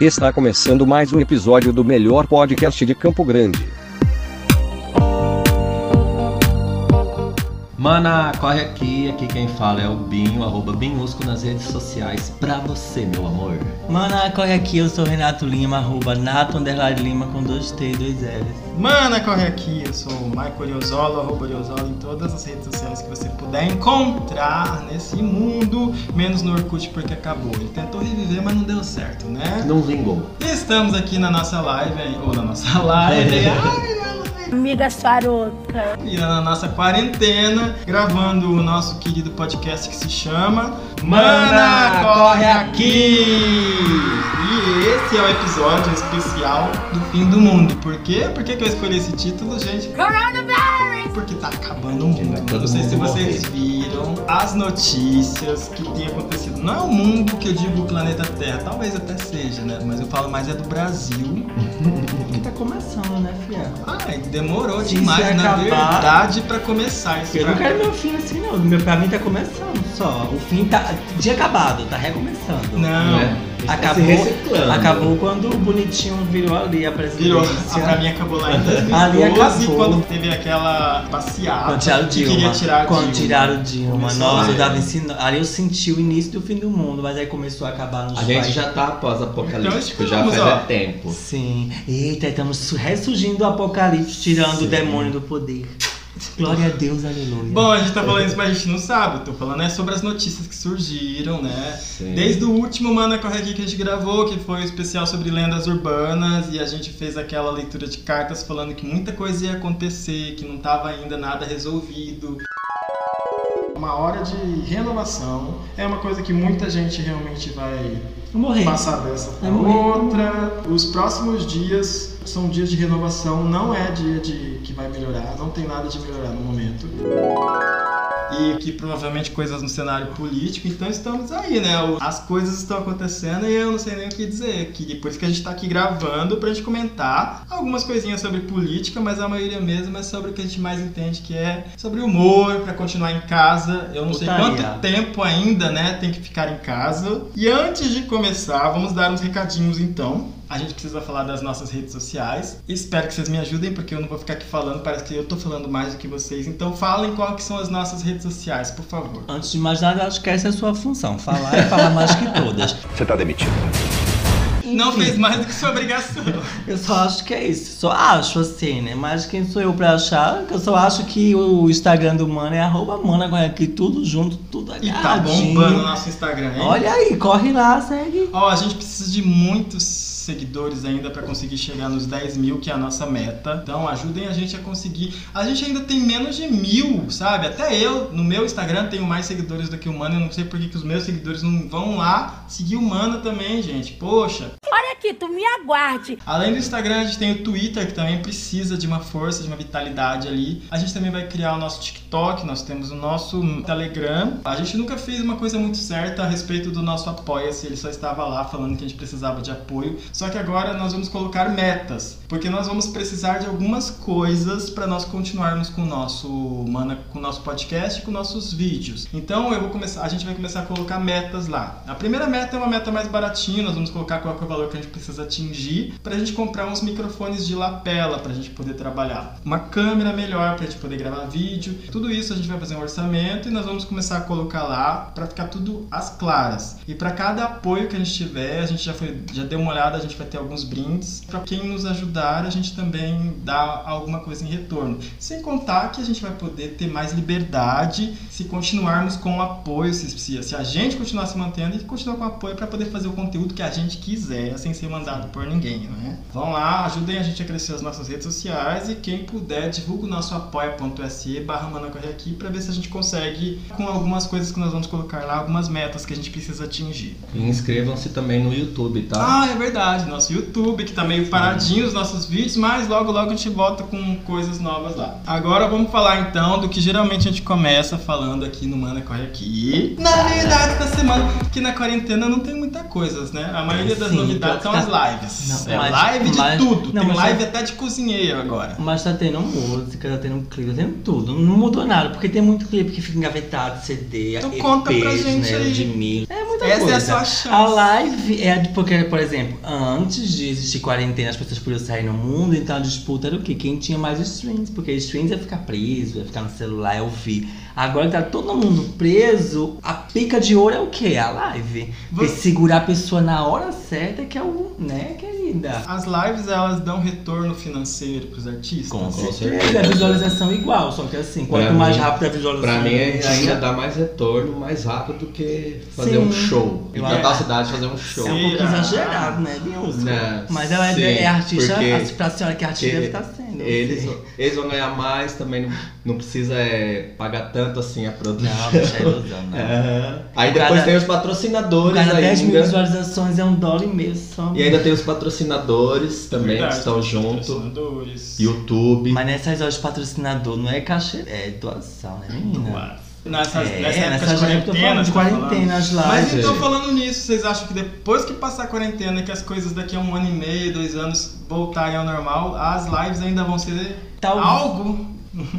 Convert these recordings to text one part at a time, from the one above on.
Está começando mais um episódio do melhor podcast de Campo Grande. Mana, corre aqui, aqui quem fala é o Binho, arroba Binhusco nas redes sociais, pra você, meu amor. Mana, corre aqui, eu sou Renato Lima, arroba Nato Underline Lima com dois T e dois L's. Mana, corre aqui, eu sou o Michael Oriozolo, arroba Oriozolo em todas as redes sociais que você puder encontrar nesse mundo, menos no Orkut porque acabou. Ele tentou reviver, mas não deu certo, né? Não vingou. E estamos aqui na nossa live, ou na nossa live, ai, Amiga Sarota. e na nossa quarentena, gravando o nosso querido podcast que se chama Mana, corre aqui! E esse é o episódio especial do fim do mundo. Por quê? Por que, que eu escolhi esse título, gente? Coronavirus! Porque tá acabando o mundo. Não sei se vocês viram as notícias que tem acontecido. Não é o mundo que eu digo o planeta Terra, talvez até seja, né? Mas eu falo mais é do Brasil. Que tá começando, né, Fia? Ai, demorou Se demais, isso na acabar- verdade, pra começar isso. Eu não quero meu fim assim, não. Meu pra mim tá começando só. O fim tá. Tinha acabado, tá recomeçando. Não. É, está Acabou, reciclando. acabou quando o bonitinho virou ali a presidência. Virou. Ah, pra mim acabou lá em 2012, Ali acabou. quando teve aquela passeata Quando tiraram o que Dilma. queria tirar a Quando Dilma. tiraram o Dilma. Começou Nossa, eu tava ensinando. Ali eu senti o início do fim do mundo, mas aí começou a acabar nos A gente países. já tá pós-apocalíptico, Então, já faz ó. tempo. Sim. Eita, estamos su- ressurgindo do apocalipse, tirando Sim. o demônio do poder. Glória a Deus, aleluia. Bom, a gente tá falando isso, mas a gente não sabe. Tô falando é sobre as notícias que surgiram, né? Sim. Desde o último Mana Corre Aqui que a gente gravou, que foi o especial sobre lendas urbanas, e a gente fez aquela leitura de cartas falando que muita coisa ia acontecer, que não tava ainda nada resolvido. Uma hora de renovação é uma coisa que muita gente realmente vai morrer. passar dessa Vai morrer. outra. Os próximos dias são dias de renovação, não é dia de que vai melhorar, não tem nada de melhorar no momento. E que provavelmente coisas no cenário político, então estamos aí, né? As coisas estão acontecendo e eu não sei nem o que dizer. Que por isso que a gente tá aqui gravando pra gente comentar algumas coisinhas sobre política, mas a maioria mesmo é sobre o que a gente mais entende, que é sobre humor, pra continuar em casa. Eu não sei Putaria. quanto tempo ainda, né, tem que ficar em casa. E antes de começar, vamos dar uns recadinhos então. A gente precisa falar das nossas redes sociais. Espero que vocês me ajudem, porque eu não vou ficar aqui falando, parece que eu tô falando mais do que vocês. Então falem qual que são as nossas redes sociais, por favor. Antes de mais nada, acho que essa é a sua função. Falar e falar mais que todas. Você tá demitido. Não Enfim, fez mais do que sua obrigação. Eu só acho que é isso. Só acho assim, né? Mas quem sou eu pra achar? Eu só acho que o Instagram do Mano é arroba Mana com aqui, tudo junto, tudo E tá bombando o nosso Instagram, hein? Olha aí, corre lá, segue. Ó, a gente precisa de muitos seguidores ainda pra conseguir chegar nos 10 mil, que é a nossa meta. Então ajudem a gente a conseguir. A gente ainda tem menos de mil, sabe? Até eu, no meu Instagram, tenho mais seguidores do que o Mano. Eu não sei por que, que os meus seguidores não vão lá seguir o Mano também, gente. Poxa. Olha aqui, tu me aguarde. Além do Instagram, a gente tem o Twitter, que também precisa de uma força, de uma vitalidade ali. A gente também vai criar o nosso TikTok, nós temos o nosso Telegram. A gente nunca fez uma coisa muito certa a respeito do nosso Apoia-se, ele só estava lá falando que a gente precisava de apoio. Só que agora nós vamos colocar metas, porque nós vamos precisar de algumas coisas para nós continuarmos com o nosso Mana, com o nosso podcast com nossos vídeos. Então eu vou começar, a gente vai começar a colocar metas lá. A primeira meta é uma meta mais baratinha, nós vamos colocar qual é o valor que a gente precisa atingir para a gente comprar uns microfones de lapela para a gente poder trabalhar. Uma câmera melhor para a gente poder gravar vídeo. Tudo isso a gente vai fazer um orçamento e nós vamos começar a colocar lá para ficar tudo às claras. E para cada apoio que a gente tiver, a gente já foi, já deu uma olhada, a gente vai ter alguns brindes. Para quem nos ajudar, a gente também dá alguma coisa em retorno. Sem contar que a gente vai poder ter mais liberdade se continuarmos com o apoio, se, se, se a gente continuar se mantendo e continuar com apoio para poder fazer o conteúdo que a gente quiser, sem ser mandado por ninguém, né? Vão lá, ajudem a gente a crescer as nossas redes sociais e quem puder, divulga o nosso apoia.se barra Manacorre aqui para ver se a gente consegue, com algumas coisas que nós vamos colocar lá, algumas metas que a gente precisa atingir. E inscrevam-se também no YouTube, tá? Ah, é verdade, nosso YouTube que tá meio paradinho os nossos vídeos, mas logo logo a gente volta com coisas novas lá. Agora vamos falar então do que geralmente a gente começa falando aqui no Mana Corre Aqui. Na verdade, essa semana, que na quarentena não tem muita coisa, né? A maioria das Sim, novidades são tá- as lives. Não, é mas- live de mas- tudo. não, tem live até de cozinheiro agora. Mas tá tendo música, tá tendo clipe, tá tendo tudo. Não mudou nada, porque tem muito clipe que fica engavetado, CD, Então EPs, conta pra gente né, aí. de mil. É outra Essa é a coisa. sua chance. A live é porque, por exemplo, antes de existir quarentena, as pessoas podiam sair no mundo, então a disputa era o quê? Quem tinha mais streams, porque streams ia ficar preso, ia ficar no celular, ia ouvir. Agora que tá todo mundo preso, a pica de ouro é o quê? A live. Você- segurar a pessoa na hora certa que é o, né, As lives, elas dão retorno financeiro pros artistas? Com certeza. certeza, a visualização é igual, só que assim, quanto Pra mais mim- rápido a visualização Pra mim é- ainda dá mais retorno, mais rápido do que fazer Sim. um show. Pra tal acho- cidade fazer um show. É um Será? exagerado, né, Beyoncé? Mas ela é, sim, é artista, porque- a- pra senhora que é artista porque deve estar sendo. Eles, sei. eles vão ganhar mais, também não, não precisa é, pagar tanto assim a produção. Não, deixa a ilusão, não. É. Aí depois tem os patrocinadores cada 10 mil ainda. visualizações é um dólar e meio só. E ainda tem os patrocinadores também Verdade, que estão junto. patrocinadores. YouTube. Mas nessas horas de patrocinador não é cachê, é doação, né, menina? Nessas, É, nessa época nessas de quarentena, de tá quarentena, as Mas então falando nisso, vocês acham que depois que passar a quarentena, que as coisas daqui a um ano e meio, dois anos voltarem ao normal, as lives ainda vão ser Tal- algo?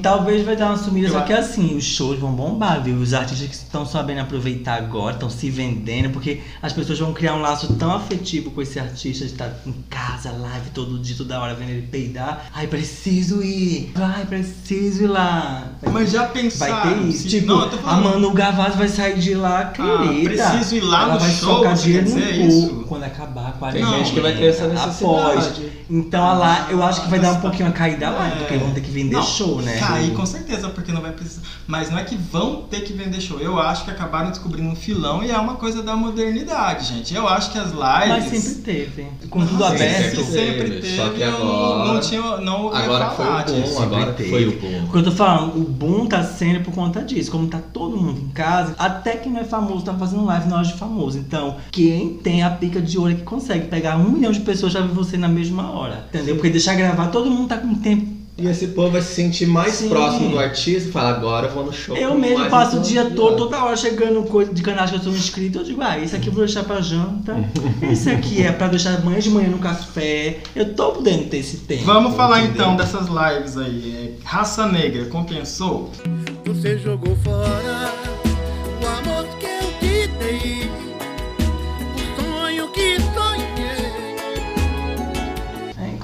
Talvez vai dar uma sumida, Eu só que assim, os shows vão bombar, viu? Os artistas que estão sabendo aproveitar agora, estão se vendendo, porque as pessoas vão criar um laço tão afetivo com esse artista de estar em casa, live todo dia, toda hora, vendo ele peidar. Ai, preciso ir! Ai, preciso ir lá! Mas já Vai pensaram? ter isso. se- Tipo, não, a. Manu Gavassi vai sair de lá, querida. preciso ir lá Ela no vai show, socar dinheiro no isso? quando acabar a Tem quarentena. gente que vai ter essa necessidade. Após. Então, lá, eu acho que vai dar um Ah, pouquinho a caída lá, é. porque vão ter que vender Não, show, né? Cair com certeza, porque não vai precisar. Mas não é que vão ter que vender show. Eu acho que acabaram descobrindo um filão e é uma coisa da modernidade, gente. Eu acho que as lives. Mas sempre teve. Com tudo Nossa, aberto. Sempre, sempre teve. Só que agora- não, não tinha. Não Agora foi falar o boom, disso. agora que foi o boom. Porque eu tô falando, o boom tá sendo por conta disso. Como tá todo mundo em casa, até quem não é famoso tá fazendo live na hora de famoso. Então, quem tem a pica de ouro é que consegue pegar um milhão de pessoas já ver você na mesma hora. Entendeu? Porque deixar gravar, todo mundo tá com tempo. E esse povo vai se sentir mais Sim. próximo do artista e fala, agora eu vou no show. Eu mesmo passo o dia dia. todo, toda hora chegando coisa de canais que eu sou inscrito. Eu digo, ah, esse aqui eu vou deixar pra janta. esse aqui é pra deixar amanhã de manhã no café. Eu tô podendo ter esse tempo. Vamos falar entendeu? então dessas lives aí. É, Raça Negra, compensou? Você jogou fora o amor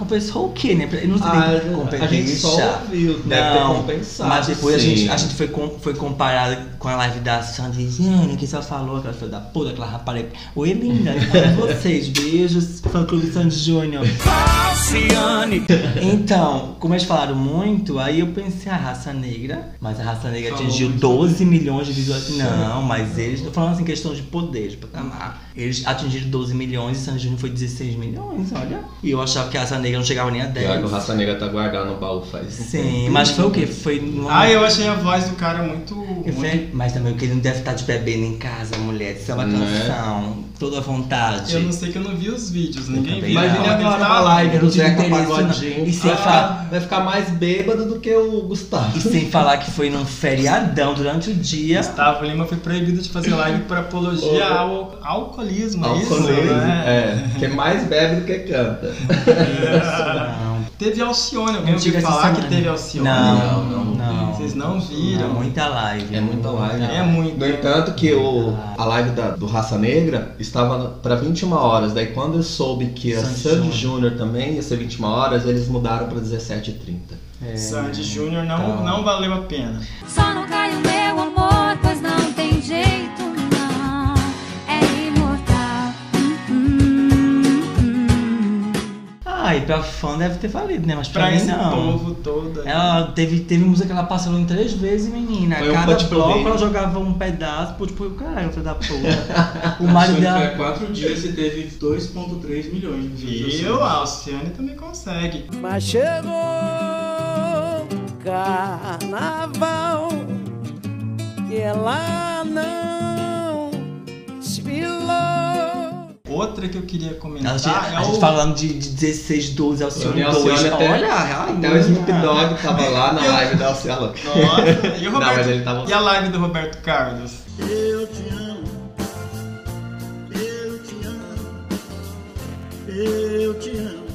compensou o quê, né? Eu não sei Ah, nem a gente só ouviu, deve ter Não, compensado, Mas depois a gente, a gente foi, com, foi comparado com a live da Sandy Jane, que só falou aquela filha da puta, aquela rapariga. Oi, linda, amo vocês. Beijos, fã clube Sandy Júnior. Então, como eles falaram muito, aí eu pensei, a raça negra, mas a raça negra Falou atingiu muito 12 milhões de visualizações. Não, mas eles, tô falando assim, questão de poder, de patamar. Eles atingiram 12 milhões e Sandy Júnior foi 16 milhões, olha. E eu achava que a raça negra não chegava nem a 10. Pior que o Raça Negra tá guardado no baú faz Sim, tempo. mas foi o quê? Foi numa... Ah, eu achei a voz do cara muito. Muito... falei, Mas também o que ele não deve estar de bebendo em casa, mulher. Isso é uma Né? canção, toda à vontade. Eu não sei que eu não vi os vídeos, ninguém viu. Como eles agora estavam. live do Zeca. Pagodinho. E sem Ah, falar- Vai ficar mais bêbado do que o Gustavo. E sem falar que foi num feriadão durante o dia. Gustavo Lima foi proibido de fazer live por apologia ao alcoolismo, é isso? Alcoolismo, né? é. Que mais bebe do que canta. Não, Teve Alcione, alguém ouviu falar que teve Alcione? Não, Não, não. Vocês não viram? Não, muita live. É muita live. É muito. No entanto, que o, a live da- do Raça Negra estava para 21 horas. Daí, quando eu soube que a Sandy Júnior. Júnior também ia ser 21 horas, eles mudaram para 17h30. É, Sandy Júnior não, então. não valeu a pena. Só não cai o meu amor, Ah, e pra fã deve ter valido, né? Mas pra, Pra mim esse não. povo todo. aí. Ela teve, teve música que ela passou em três vezes, menina. Foi um Cada put bloco ela jogava um pedaço, pô, tipo, caralho, filho da puta. o marido Foi dela. quatro dias e teve 2.3 milhões de visualizações. Viu? A Alcione também consegue. Mas chegou carnaval e ela não Outra que eu queria comentar A gente, é a gente o... falando de, de 16, 12, Alcione Alcione 2. até- Olha, Até o Snoop Dogg tava lá na live da Alcione. Nossa, e o Não, Roberto... mas ele tava- E a live do Roberto Carlos? Eu te amo, eu te amo, eu te amo.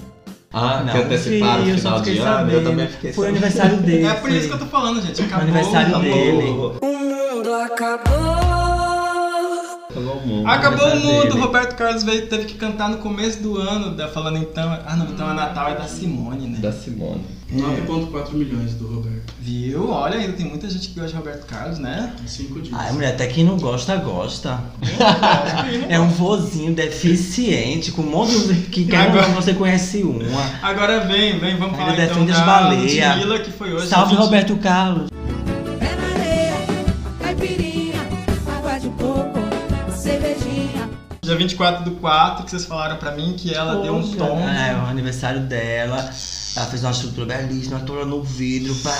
Ah, Não, que anteciparam o final de ano, eu também fiquei Foi aniversário dele. É por isso que eu tô falando, gente. Acabou. aniversário acabou. dele. O mundo acabou. Acabou o mundo. Acabou o aniversário mundo, dele. Roberto Carlos veio, teve que cantar no começo do ano, da- falando então. Ah não, então a Natal é da Simone, né? Da Simone. 9,4 milhões do Roberto. Viu? Olha, ainda tem muita gente que gosta de Roberto Carlos, né? 5 dias. Ai, mulher, até quem não gosta, gosta. É um vozinho deficiente, com um monte de. que quer Agora- não, você conhece uma. Agora vem, vem, vamos Ainda falar então da. Ludmilla, que foi hoje. Salve dia 20 Roberto Carlos. Dia 24 do 4, que vocês falaram pra mim que ela deu um Poxa, tom. É, o aniversário dela. Ela fez uma estrutura belíssima, toda no vidro, pá,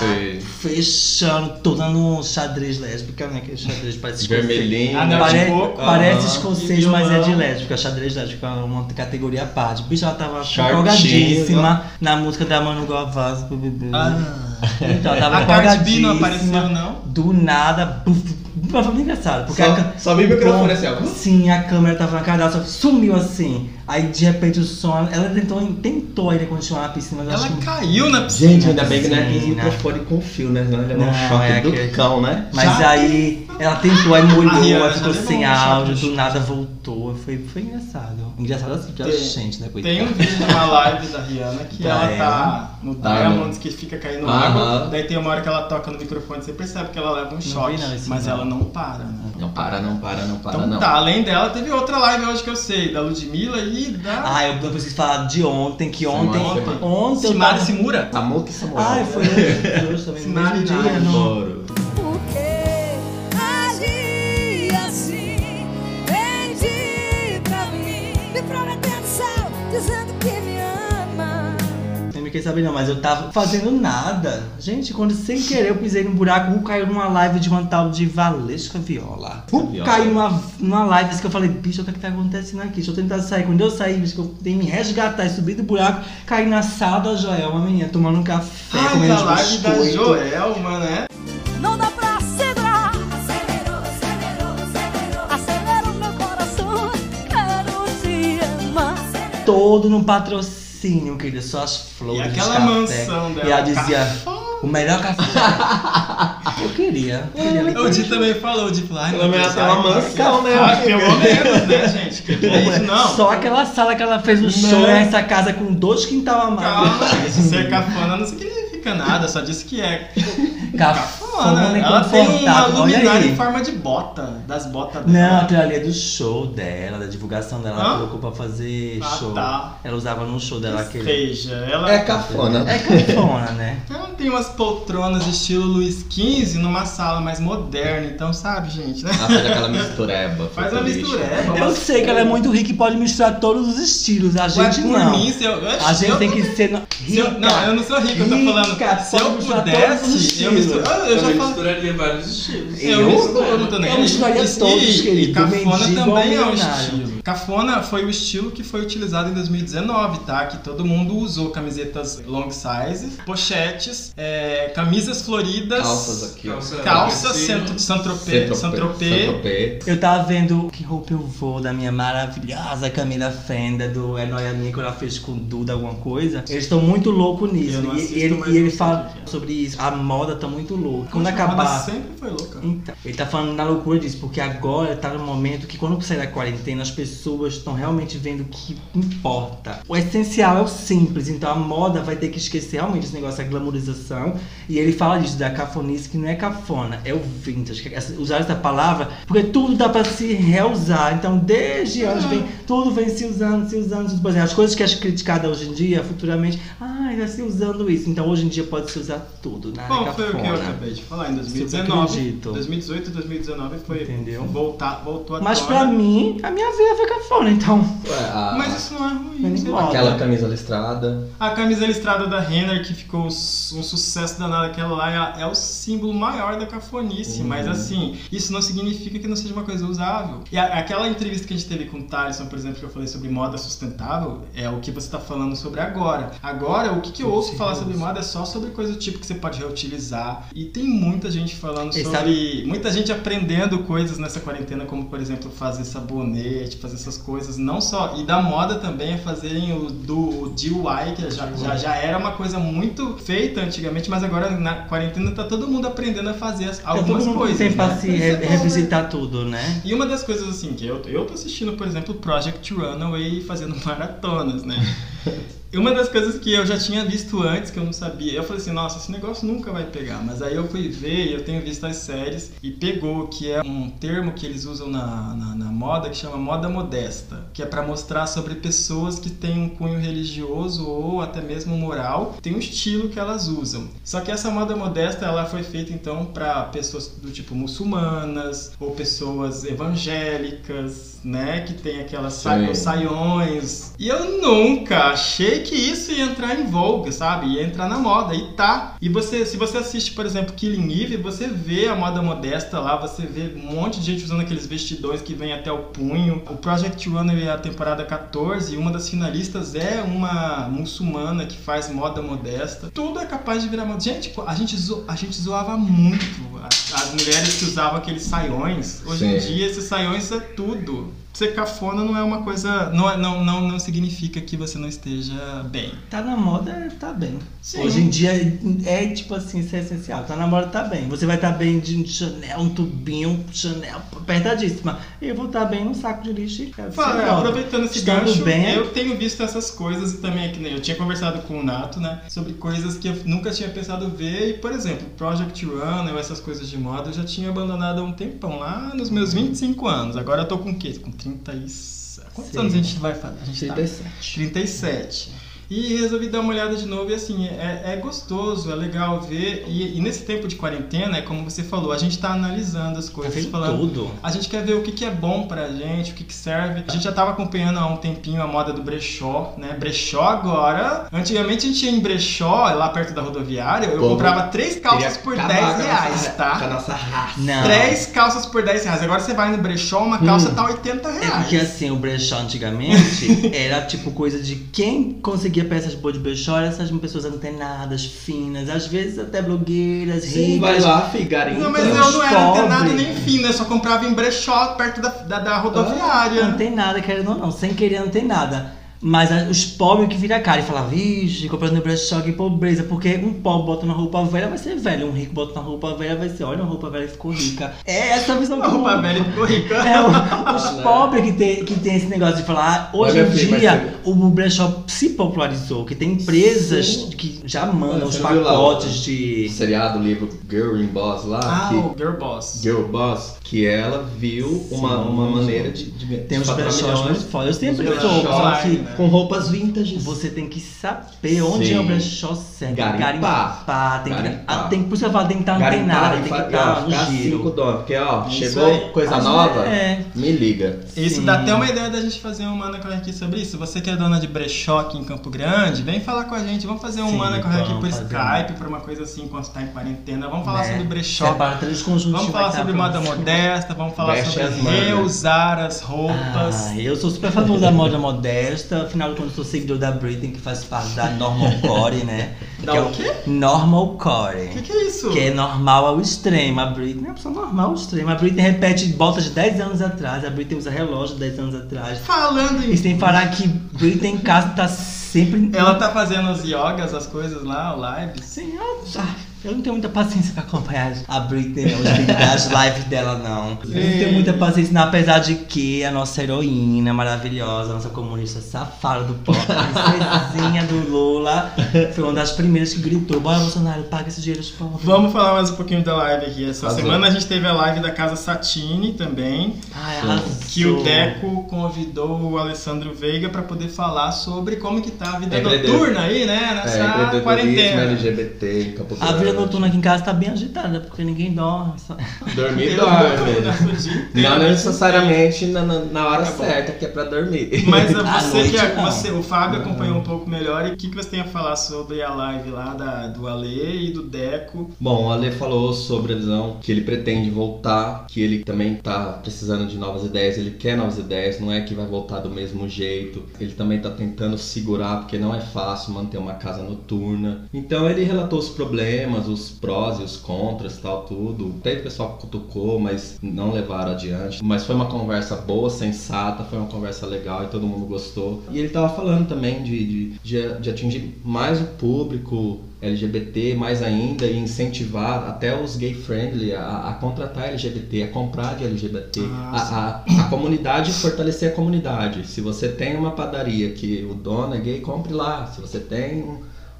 fechando, toda no xadrez lésbica, né? Que xadrez parece escocês. Vermelhinho. Ah, não, Pare- coco. parece escocês, mas é de lésbica. Xadrez lésbica é uma categoria à parte. Bicho, ela tava empolgadíssima na música da Manu Gavassi. Ah, Então, ela tava a Cardi B não apareceu, não? Do nada, buf, mas foi muito engraçado. Porque Só- a só vi o microfone assim, ó. Sim, a câmera tava na cara dela, só sumiu assim. Aí de repente o som. Ela tentou, tentou ainda continuar na piscina, mas Ela acho que. caiu na piscina. Gente, ainda bem que não é aquele né? microfone com fio, né? Senão ele levou um Não, choque é do aquele- cão, né? Mas Já aí ela tentou, aí molhou, aí ficou já sem áudio, do nada voltou. Foi, foi engraçado. Engraçado assim, pra Tem- gente, né, coitada. Tem um vídeo numa live da Rihanna que Da ela tá no Diamond. Diamonds que fica caindo Aham. água. Daí tem uma hora que ela toca no microfone, você percebe que ela leva um choque. mas não. ela não para, né? Não para, não para, não para, Então não. tá, além dela, teve outra live hoje que eu sei, da Ludmilla e da Ah, eu, preciso falar de ontem, que ontem. Ontem eu Simara. Simura. Amor que Samuel. Ai, foi hoje, hoje também, Simara e não. Adoro. Nem me quer saber não, mas eu tava fazendo nada. Gente, quando sem querer eu pisei num buraco, o caiu numa live de uma tal de Valesca Viola. O caiu numa, numa live que eu falei, bicho, o que é que tá acontecendo aqui? Deixa eu tentar sair. Quando eu saí, bicho, que eu tenho que me resgatar e subir do buraco, caí na sala da Joel, uma menina tomando um café, Ai, comendo a live da biscoitos. Joelma, né? Não dá pra todo no patrocínio, querida, só as flores. E aquela café. mansão dela, E ela dizia, o melhor café. eu queria. eu queria ali O Di também falou, o Di falou, Pelo menos uma ai, mansão, né? Ah, pelo menos, né, gente? Que é isso, não? Só aquela sala que ela fez o show nessa casa com dois quintal a mais. Calma, isso ser cafona não significa nada, só disse que é Cafona, Ela tem uma luminária em forma de bota, das botas Não, dela. aquilo ali é do show dela, da divulgação dela. Ela Hã? colocou pra fazer Ah, show. tá. Ela usava no show dela Ou aquele. seja, ela, É cafona. É cafona, né? ela tem umas poltronas estilo Luiz XV numa sala mais moderna, então sabe, gente, né? Ela faz aquela mistureba. Faz uma mistureba. Eu sei que ela é muito rica e pode misturar todos os estilos. A gente não. mim, se eu, A gente eu tem que ser no- se eu- rica. não, eu não sou rico, eu tô Rica, falando. Se eu pode misturar todos os pudesse, eu misturo. Eu, eu já misturaria vários estilos. Eu, Eu? tô nem Eu aí. misturaria todos, querido, E cafona também é um estilo. Cafona foi o estilo que foi utilizado em 2019, tá? Que todo mundo usou camisetas long size, pochetes, é, camisas floridas, Calças aqui, ó. Calças Saint-Tropez. Saint-Tropez. Eu tava vendo que roupa eu vou da minha maravilhosa Camila Fenda, do É Noia Minha, que ela fez com Duda alguma coisa. Eles estão muito loucos nisso. Eu não E, assisto, ele, mas e ele fala sobre isso. A moda tá muito louca. Quando Poxa, a moda acabar. sempre foi louca. Então, ele tá falando na loucura disso, porque agora tá no momento que quando sair da quarentena, as pessoas estão realmente vendo o que importa. O essencial é o simples, então a moda vai ter que esquecer realmente esse negócio da glamorização. E ele fala disso, da cafonice, que não é cafona, é o vintage. essa- Usar essa palavra, porque tudo dá pra se reusar. Então, desde anos vem, tudo vem se usando, se usando. se usando. Por exemplo, as coisas que é criticada hoje em dia, futuramente, ai, vai se usando isso. Então, hoje em dia pode se usar tudo área Qual foi o que eu acabei de falar? Em Super 2019. acredito. 2018 e 2019 foi Entendeu? voltar, voltou a Mas pra mim, a minha vida foi cafona, então. Ué, a- Mas isso não é ruim. moda. Aquela camisa listrada. A camisa listrada da Renner, que ficou um sucesso danado, aquela lá é, é o símbolo maior da cafonice. Uhum. Mas assim, isso não significa que não seja uma coisa usável. E a- aquela entrevista que a gente teve com o Thaleson, por exemplo, que eu falei sobre moda sustentável, é o que você tá falando sobre agora. Agora, o que, que eu ouço falar sobre moda é só sobre coisa do tipo que você pode reutilizar. E tem muita gente falando E sobre. Muita gente aprendendo coisas nessa quarentena, como por exemplo fazer sabonete, fazer fazer essas coisas, não só. E da moda também é fazerem o do o DIY, que já, já, já era uma coisa muito feita antigamente, mas agora na quarentena tá todo mundo aprendendo a fazer as- Todo algumas mundo coisas. tem né? pra se é re- revisitar tudo, né? E uma das coisas assim que eu, eu tô assistindo, por exemplo, Project Runaway fazendo maratonas, né? Uma das coisas que eu já tinha visto antes, que eu não sabia, eu falei assim, nossa, esse negócio nunca vai pegar. Mas aí eu fui ver e eu tenho visto as séries e pegou, que é um termo que eles usam na, na, na moda que chama moda modesta, que é pra mostrar sobre pessoas que têm um cunho religioso ou até mesmo moral, tem um estilo que elas usam. Só que essa moda modesta, ela foi feita então pra pessoas do tipo muçulmanas ou pessoas evangélicas, né, que tem aquelas saiões. E eu nunca achei que isso ia entrar em voga, sabe? Ia entrar na moda e tá. E você, se você assiste, por exemplo, Killing Eve, você vê a moda modesta lá, você vê um monte de gente usando aqueles vestidões que vem até o punho. O Project Runway é a temporada 14 e uma das finalistas é uma muçulmana que faz moda modesta. Tudo é capaz de virar moda. Gente, a gente, zo- a gente zoava muito as, as mulheres que usavam aqueles saiões. Hoje em Sim. dia, esses saiões é tudo. Ser cafona não é uma coisa. Não, é- não, não, não significa que você não esteja bem. Tá na moda, tá bem. Sim. Hoje em dia é tipo assim, isso é essencial. Tá na moda, tá bem. Você vai estar bem de Chanel, um tubinho, um Chanel apertadíssima. Eu vou estar bem num saco de lixo e Fala, é, aproveitando esse Estando gancho, bem, eu tenho visto essas coisas e também que nem eu tinha conversado com o Nato, né, sobre coisas que eu nunca tinha pensado ver e, por exemplo, Project Run ou essas coisas de moda eu já tinha abandonado há um tempão, lá nos meus 25 anos. Agora eu tô com o quê? Com 30 e... Quantos Sim. anos a gente vai fazer? A gente tá... 37. 37. E resolvi dar uma olhada de novo e assim, é, é gostoso, é legal ver. E, e nesse tempo de quarentena, é como você falou, a gente tá analisando as Tá coisas, falando. tudo. A gente quer ver o que, que é bom pra gente, o que, que serve. A gente já tava acompanhando há um tempinho a moda do brechó, né? Brechó agora. Antigamente a gente ia em brechó, lá perto da rodoviária, eu Pô, comprava três calças Queria por acabar 10 com a nossa- reais, Com a tá? nossa raça. Não. Três calças por 10 reais. Agora você vai no brechó, uma calça tá 80 É reais. porque assim, o brechó antigamente era tipo coisa de quem conseguia peças boas de brechó eram essas pessoas antenadas, finas, às vezes até blogueiras, Sim, ricas. vai lá, figarinho. Não, mas eu não era pobre. antenado nem fino, eu só comprava em brechó perto da, da, da rodoviária. Não tem nada, querendo ou não, sem querer não tem nada. Mas a- os pobres que viram a cara e falam, vixe, comprando no brechó, que pobreza. Porque um pobre bota uma roupa velha, vai ser velho. Um rico bota uma roupa velha, vai ser, olha, uma roupa velha ficou rica. É essa a visão A que o roupa mundo- velha ficou rica. É, o- os pobres que tem, que tem esse negócio de falar. ah, Hoje em dia, o brechó se popularizou, que tem empresas Sim. que já mandam os lá pacotes o de. seriado, o livro Girl in Boss lá, Ah, que, o Girl Boss. Girl Boss, que ela viu uma, Sim. uma maneira de, de Tem uns brechós milhões muito foda. Eu sempre só que né? com roupas vintage. você tem que saber onde Sim. é o brechó certo. Garimpar. Garimpar. Tem que, Garimpar. ah, tem, por isso que eu falo, tem que estar Garimpar antenado, e tem que estar ó, no ficar giro. cinco dólares, porque ó, Isso chegou aí. coisa nova, É. me liga. Isso Sim. dá até uma ideia da gente fazer um Mana Corre aqui sobre isso. Você que é dona de brechó aqui em Campo Grande, vem falar com a gente. Vamos fazer um Sim, Mana Corre aqui por fazer. Skype, por uma coisa assim, quando você tá em quarentena. Vamos falar Né? sobre brechó. Vamos falar estar sobre moda você. Modesta, vamos falar Veste sobre as reusar as roupas. Ah, eu sou super a favor da moda modesta, afinal de contas sou seguidor da Britney, que faz parte da Normalcore, né? Da que é o quê? Normalcore. O que, que é isso? Que é normal ao extremo. A Britney é uma pessoa normal ao extremo. A Britney repete bota de 10 anos atrás. A Britney usa relógio de 10 anos atrás. Falando E em. sem falar que Britney em casa tá sempre. Ela tá fazendo os yogas, as coisas lá, o lives. Sim, eu, ah, eu não tenho muita paciência pra acompanhar a Britney, não, das lives dela, não. Eu não tenho muita paciência, não, apesar de que a nossa heroína maravilhosa, a nossa comunista safada do pop, a princesinha do Lula, foi uma das primeiras que gritou: Bora, Bolsonaro, paga esse dinheiro aos pobres. Vamos falar mais um pouquinho da live aqui. Essa semana a gente teve a live da Casa Satine também. Ai, arrasou. Que o Deco convidou o Alessandro Veiga para poder falar sobre como que tá a vida Empreendedor- noturna aí, né? É, Nessa empreendedorismo quarentena. LGBT Campo A vida Grande. noturna aqui em casa tá bem agitada, porque ninguém dorme. Só... Dormir dorme. Não necessariamente na, na, hora bom. certa, que é pra dormir. Mas À você noite, que é, não. você, o Fábio acompanhou um pouco melhor e o que, que você tem a falar sobre a live lá da, do Ale e do Deco? Bom, o Ale falou sobre a visão que ele pretende voltar, que ele também tá precisando de novas ideias, ele quer novas ideias, não é que vai voltar do mesmo jeito. Ele também tá tentando segurar, porque não é fácil manter uma casa noturna. Então ele relatou os problemas, problemas, os prós e os contras, tal, tudo. Teve pessoal que cutucou, mas não levaram adiante. Mas foi uma conversa boa, sensata, foi uma conversa legal e todo mundo gostou. E ele tava falando também de, de, de, atingir mais o público LGBT, mais ainda, e incentivar até os gay friendly a, a contratar LGBT, a comprar de LGBT, Ah, a, a, a comunidade fortalecer a comunidade. Se você tem uma padaria que o dono é gay, compre lá. Se você tem um,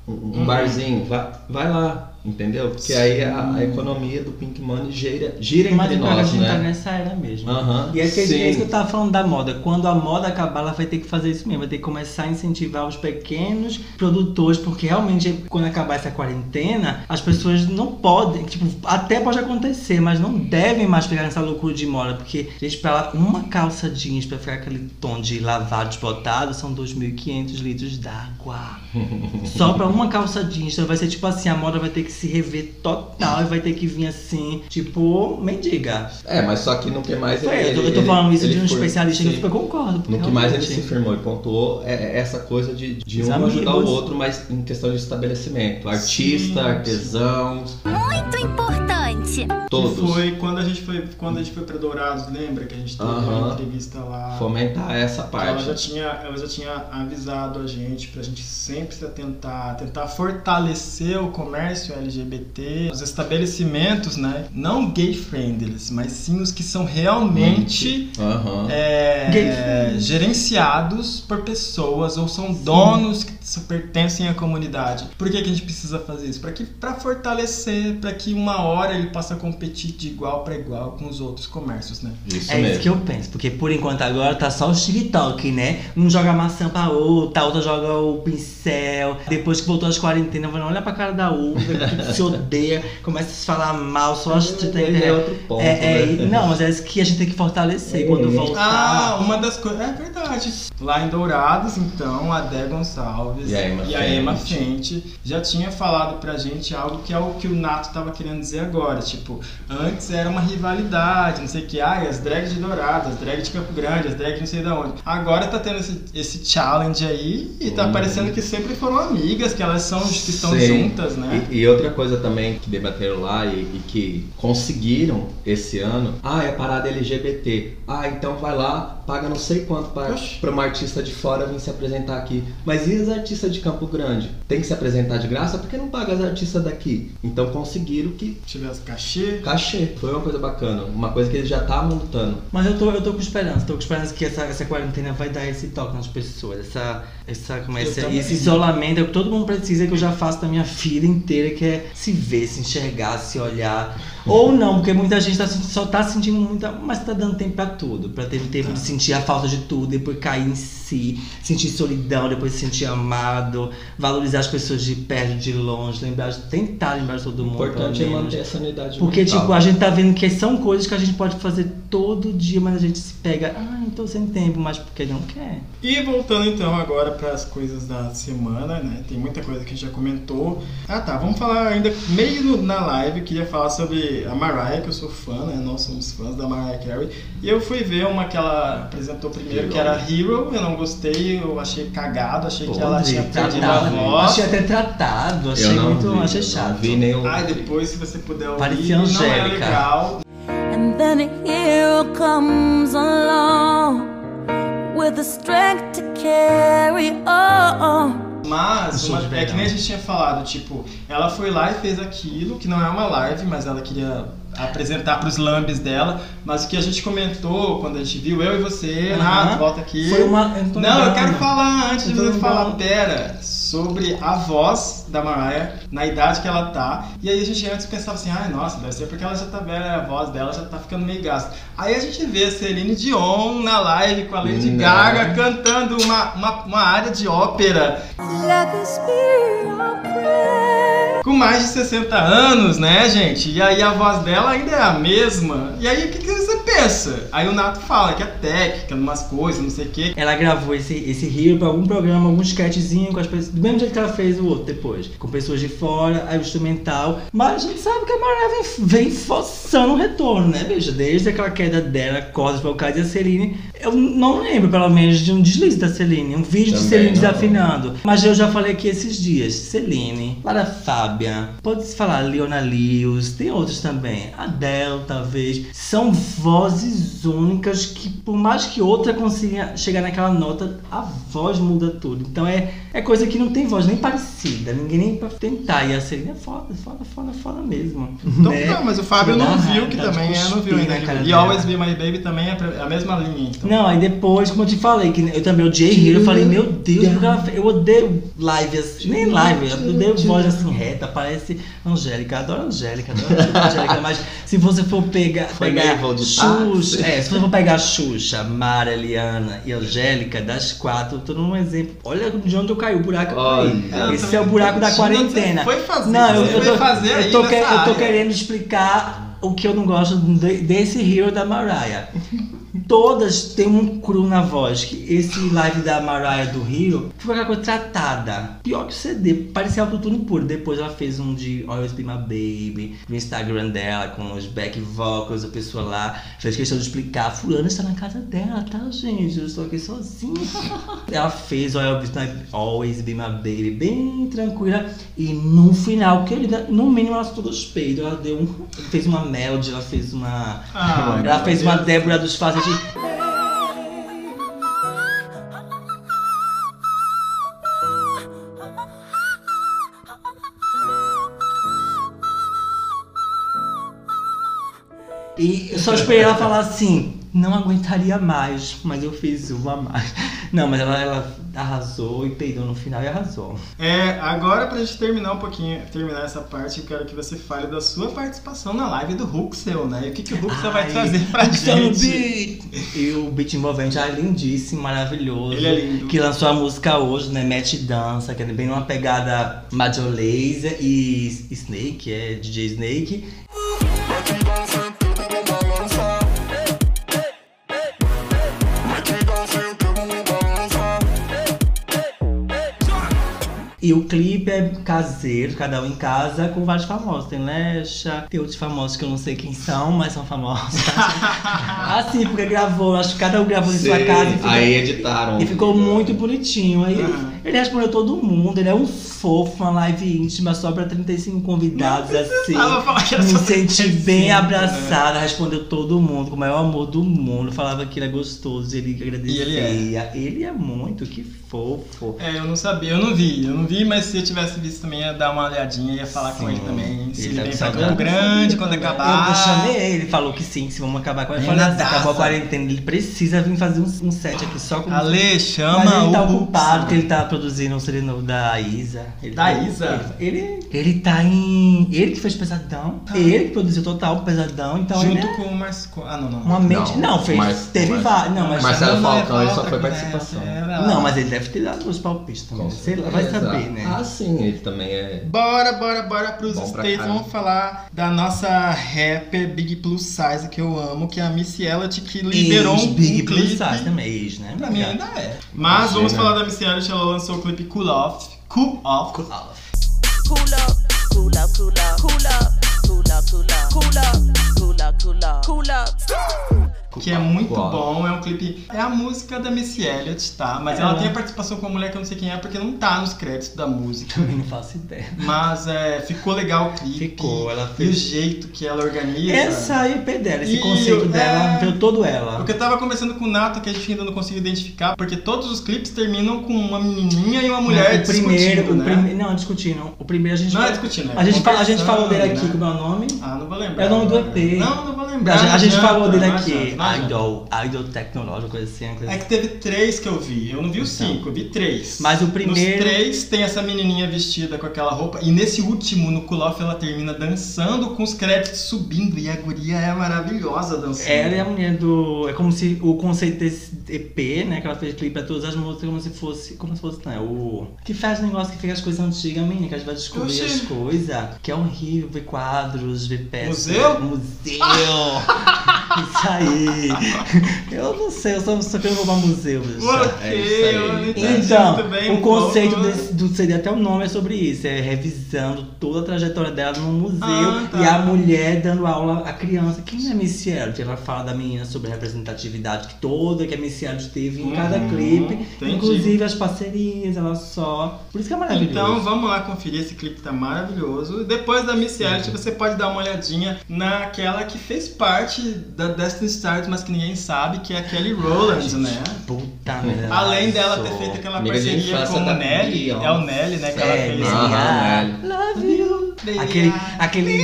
um- um barzinho, vai, vai lá, entendeu? Porque aí a, a economia do Pink Money gira, gira Mas entre agora a nós, gente tá né? nessa era mesmo. Aham, E é, que, é sim. isso que eu tava falando da moda. Quando a moda acabar, ela vai ter que fazer isso mesmo. Vai ter que começar a incentivar os pequenos produtores, porque realmente, quando acabar essa quarentena, as pessoas não podem, tipo, até pode acontecer, mas não devem mais ficar nessa loucura de moda, porque, gente, pra uma calça jeans pra ficar aquele tom de lavado desbotado são 2.500 litros d'água. Só pra uma calça jeans. Então vai ser tipo assim, a moda vai ter que se rever total e vai ter que vir assim, tipo, mendiga. É, mas só que no que mais É, eu tô, ele- eu tô ele- falando isso ele de um especialista que eu concordo. porque No que mais ele se firmou e pontuou é é essa coisa de, de um ajudar o amigos. outro, mas em questão de estabelecimento. Artista, Sim, artesãos, Muito importante. Todos. Que foi quando a gente foi quando a gente foi para Dourados, lembra que a gente teve uma entrevista lá. Fomentar essa que Ela já parte. tinha, ela já tinha avisado a gente pra gente sempre tentar, tentar fortalecer o comércio LGBT, os estabelecimentos, né? Não gay friendly, mas sim os que são realmente é, gerenciados por pessoas ou são donos que pertencem à comunidade. Por que, que a gente precisa fazer isso? Para que para fortalecer, para que uma hora ele possa competir de igual para igual com os outros comércios, né? Isso É mesmo. isso que eu penso, porque por enquanto agora tá só o TikTok, né? Um joga maçã pra outra, a outra joga o pincel. Depois que voltou às quarentenas, vai olhar pra cara da outra, que se odeia, começa a se falar mal, só as Aí é outro ponto, É, é, né? não, mas é isso que a gente tem que fortalecer quando Uhum. voltar. Ah, uma das coisas. É verdade. Lá em Dourados, então, a Dé Gonçalves E a Emma Emma Fente. Fente já tinha falado pra gente algo que é o que o Nato tava querendo dizer agora. Tipo, antes era uma rivalidade, não sei o que, ai, as drags de Dourados, as drags de Campo Grande, as drags de não sei da onde. Agora tá tendo esse, esse challenge aí e tá Uhum. parecendo que sempre foram amigas, que elas são que estão Sim. juntas, né? E, e outra coisa também que debateram lá e, e que conseguiram esse ano, ah, é parada LGBT. Ah, então vai lá, paga não sei quanto para Oxi. uma artista de fora vir se apresentar aqui. Mas e as artistas de Campo Grande? Tem que se apresentar de graça? Por que não paga as artistas daqui? Então conseguiram que Tivesse cachê. cachê. Foi uma coisa bacana, uma coisa que eles já estavam lutando. Mas eu tô, eu tô com esperança, tô com esperança que essa, essa quarentena vai dar esse toque nas pessoas, essa, essa, como é, esse, esse isolamento é o que todo mundo precisa, que eu já faço da minha vida inteira, que é se ver, se enxergar, se olhar. Ou não, porque muita gente tá, só tá sentindo muita. Mas tá dando tempo pra tudo. Pra ter tempo de sentir a falta de tudo, depois cair em si, sentir solidão, depois se sentir amado, valorizar as pessoas de perto, de longe, lembrar, de- tentar lembrar de todo mundo. importante é manter essa unidade Porque, mental. tipo, a gente tá vendo que são coisas que a gente pode fazer todo dia, mas a gente se pega, ah, não tô sem tempo, mas porque não quer. E voltando então agora para as coisas da semana, né? Tem muita coisa que a gente já comentou. Ah tá, vamos falar ainda meio na live, queria falar sobre a Mariah, que eu sou fã, né? Nós somos fãs da Mariah Carey. E eu fui ver uma que ela apresentou primeiro, que era Hero, eu não gostei, eu achei cagado, achei que ela tinha perdido a voz. Achei até tratado, achei eu não muito, vi, achei chato. Vi o... Ai, depois se você puder ouvir, Parecia não é Angélica. legal. And then a hero comes along with the strength to carry on. Mas, uma- é que nem a gente tinha falado, tipo, ela foi lá e fez aquilo, que não é uma live, mas ela queria apresentar pros lambes dela. Mas o que a gente comentou quando a gente viu, eu e você, Aham. Renato, volta aqui. Foi uma. Eu não, Não, eu quero falar antes Eu de você falar, pera, sobre a voz da Mariah, na idade que ela tá. E aí a gente antes pensava assim, ai nossa, deve ser porque ela já tá velha, a voz dela já tá ficando meio gasta. Aí a gente vê a Celine Dion na live com a Lady Né? Gaga cantando uma, uma, uma área de ópera Let this be your prayer. Com mais de 60 anos, né, gente? E aí a voz dela ainda é a mesma. E aí o que, que você cabeça. Aí o Nato fala que é técnica, umas coisas, não sei o quê. Ela gravou esse, esse Rio pra algum programa, algum sketchzinho com as pessoas. Do mesmo jeito que ela fez o outro depois. Com pessoas de fora, aí o instrumental. Mas a gente sabe que a Mariah vem, vem forçando o retorno, né, bicho? Desde aquela queda dela, cordas vocais e a Celine. Eu não lembro, pelo menos, de um deslize da Celine. Um vídeo de Também Celine não. desafinando. Mas eu já falei aqui esses dias. Celine, Lara Fábia, pode-se falar Leona Lewis, tem outros também. Adele, talvez. São vozes únicas que, por mais que outra consiga chegar naquela nota, a voz muda tudo. Então é, é coisa que não tem voz nem parecida. Ninguém nem pra tentar. E a Celine é foda, foda, foda, foda mesmo. Então, né? não, mas o Fábio Dá não raiva, viu, que também é, não viu ainda. E dela. Always Be My Baby também é a mesma linha, então. Não, aí depois, como eu te falei, que eu também odiei Hero, eu falei, meu Deus, porque ela fe- eu odeio live assim, nem live, eu odeio voz assim reta, parece Angélica, adoro Angélica, adoro Angélica, mas se você for pegar, Foi pegar Xuxa, é, se você for pegar Xuxa, Mara, Eliana e Angélica, das quatro, eu tô num exemplo, olha de onde eu caí, o buraco Olha. aí. Esse é o buraco da quarentena. Foi fazer, Não, eu, você eu foi tô, fazer eu aí tô, que- eu tô área. querendo explicar o que eu não gosto de- desse Hero da Mariah. Todas têm um cru na voz. Que esse live da Mariah do Hero foi aquela coisa tratada. Pior que o CD, parecia autotune puro. Depois ela fez um de Always Be My Baby no Instagram dela, com os back vocals, a pessoa lá fez questão de explicar. Fulano está na casa dela, tá, gente? Eu estou aqui sozinha. ela fez Always Be My, Always Be My Baby bem tranquila. E no final, querida, no mínimo ela soltou os peidos. Ela deu um. Fez uma melody, ela fez uma. Ah, ela fez uma. Débora dos Fases E eu só esperei ela falar assim, não aguentaria mais, mas eu fiz uma a mais. Não, mas ela, ela arrasou e peidou no final e arrasou. É, agora pra gente terminar um pouquinho, terminar essa parte, eu quero que você fale da sua participação na live do Huxel, né? E o que, que o Huxel vai Ai, trazer pra Huxel gente? beat. E o beat envolvente é lindíssimo, maravilhoso. Ele é lindo. Que lançou a música hoje, né? Match Dança, que é bem numa pegada Major Lazer e Snake, é DJ Snake. E o clipe é caseiro, cada um em casa, com vários famosos. Tem Lecha, tem outros famosos que eu não sei quem são, mas são famosos. assim, porque gravou, acho que cada um gravou em sua casa. E ficou, Aí editaram. e ficou muito bonitinho. Aí Ah. ele respondeu todo mundo, ele é um fofo, uma live íntima só pra 35 convidados, assim. Me senti 35, bem né? abraçada, respondeu todo mundo, com o maior amor do mundo. Falava que ele é gostoso, ele agradecia. ele é. Ele é muito, que fofo. É, eu não sabia, eu não vi, eu não vi, mas se eu tivesse visto também ia dar uma olhadinha, ia falar com Sim. ele também. Se Ele ele tá vem com pra. Campo Grande quando acabar. Eu, chamei ele, ele falou que sim, que se vamos acabar com ele. Falei, assim, acabou a quarentena, ele precisa vir fazer um, um set aqui só com Ale, Mas chama ele tá o ocupado, Huxel. porque ele tá produzindo um novo da Isa. Ele Da tá- Isa? Ele, ele, ele tá em. Ele que fez Pesadão. Ele que produziu total Pesadão. Então ele Junto é com o. Ah, não, não. uma mente. Não, fez. mas- teve mas- vários. Não, mas. Marcelo Não, não, Falcão, ele só foi com participação. Não, mas ele deve ter dado os palpites também. Com Sei lá, vai saber, né? Ah, sim, ele também é. Bora, bora, bora pros Bom States. Vamos falar da nossa rapper Big Plus Size, que eu amo, que é a Missy Elliott, que liberou Ex, um, Big um Plus clipe. Size também, ex, né? Pra mim ainda é. Mas Imagina. vamos falar da Missy Elliott, ela lançou o clipe Cool Off. Cool Off. Cool off. Cool up, cool up, cool up, cool up, cool up, cool up, cool up, cool up, cool up, cool up. Que é muito bom, é um clipe. É a música da Missy Elliott, tá? Mas ela Ela. tem a participação com uma mulher que eu não sei quem é, porque não tá nos créditos da música. Também não faço ideia. Mas é, ficou legal o clipe. Ficou, ela E o fez. jeito que ela organiza. Essa IP dela, esse E conceito o- dela, é- todo ela. Porque eu tava conversando com o Nato que a gente ainda não conseguiu identificar, porque todos os clipes terminam com uma menininha e uma mulher o primeiro, discutindo, o né? prime- não, discutindo. O primeiro a gente Não é discutindo, é a gente, fala, a gente falou dele aqui, conversando, como é o nome? Ah, não vou lembrar. É o nome do EP. Não, não vai lembrar. gente, a gente não falou dele não aqui. Idol, Idol Tecnológico, coisa assim. coisa É que teve três que eu vi. Eu não vi os Então. cinco, eu vi três. Mas o primeiro- Nos três tem essa menininha vestida com aquela roupa. E nesse último, no Cool Off, ela termina dançando com os créditos subindo. E a guria é maravilhosa dançando. Ela é a mulher do. É como se o conceito desse EP, né? Que ela fez clipe pra todas as músicas, como se fosse. Como se fosse, não, é o. Que faz negócio que fica as coisas antigas, menina, que a gente vai descobrir Oxi. as coisas. Que é horrível ver quadros, ver peças. Museu? Museu! Isso aí. Eu não sei, eu só, só quero roubar museus. Ok, É isso aí. Então, o conceito pouco. desse, do CD, até o nome é sobre isso, é revisando toda a trajetória dela no museu Ah, tá. e a mulher dando aula à criança. Quem é Missy Elliott? Ela fala da menina sobre a representatividade que toda que a Missy Elliott teve em cada Uhum, clipe, entendi. inclusive as parcerias, ela só. Por isso que é maravilhoso. Então vamos lá conferir esse clipe tá maravilhoso. Depois da Missy Elliott, você pode dar uma olhadinha naquela que fez parte da Destiny Stars, mas que ninguém sabe, que é a Kelly Rowland, né? Puta merda. Além dela ter feito aquela Amiga de parceria infância com o da Nelly, Beyoncé. é o Nelly, né? Que ela Sério? fez. Aham, Ah, Nelly. Love you. Aquele, aquele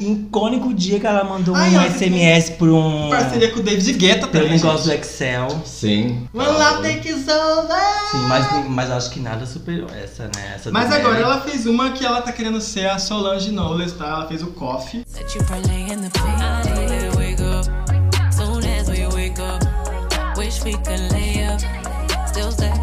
icônico dia que ela mandou Ai, um SMS por um. Parceria com o David Guetta pelo também. negócio do gente. Excel. Sim. When love takes over. Sim, mas, mas acho que nada superou essa, né? Essa Mas do agora Nelly. ela fez uma que ela tá querendo ser a Solange Knowles, tá? Ela fez o Coffee. Wish we could lay up. Still stack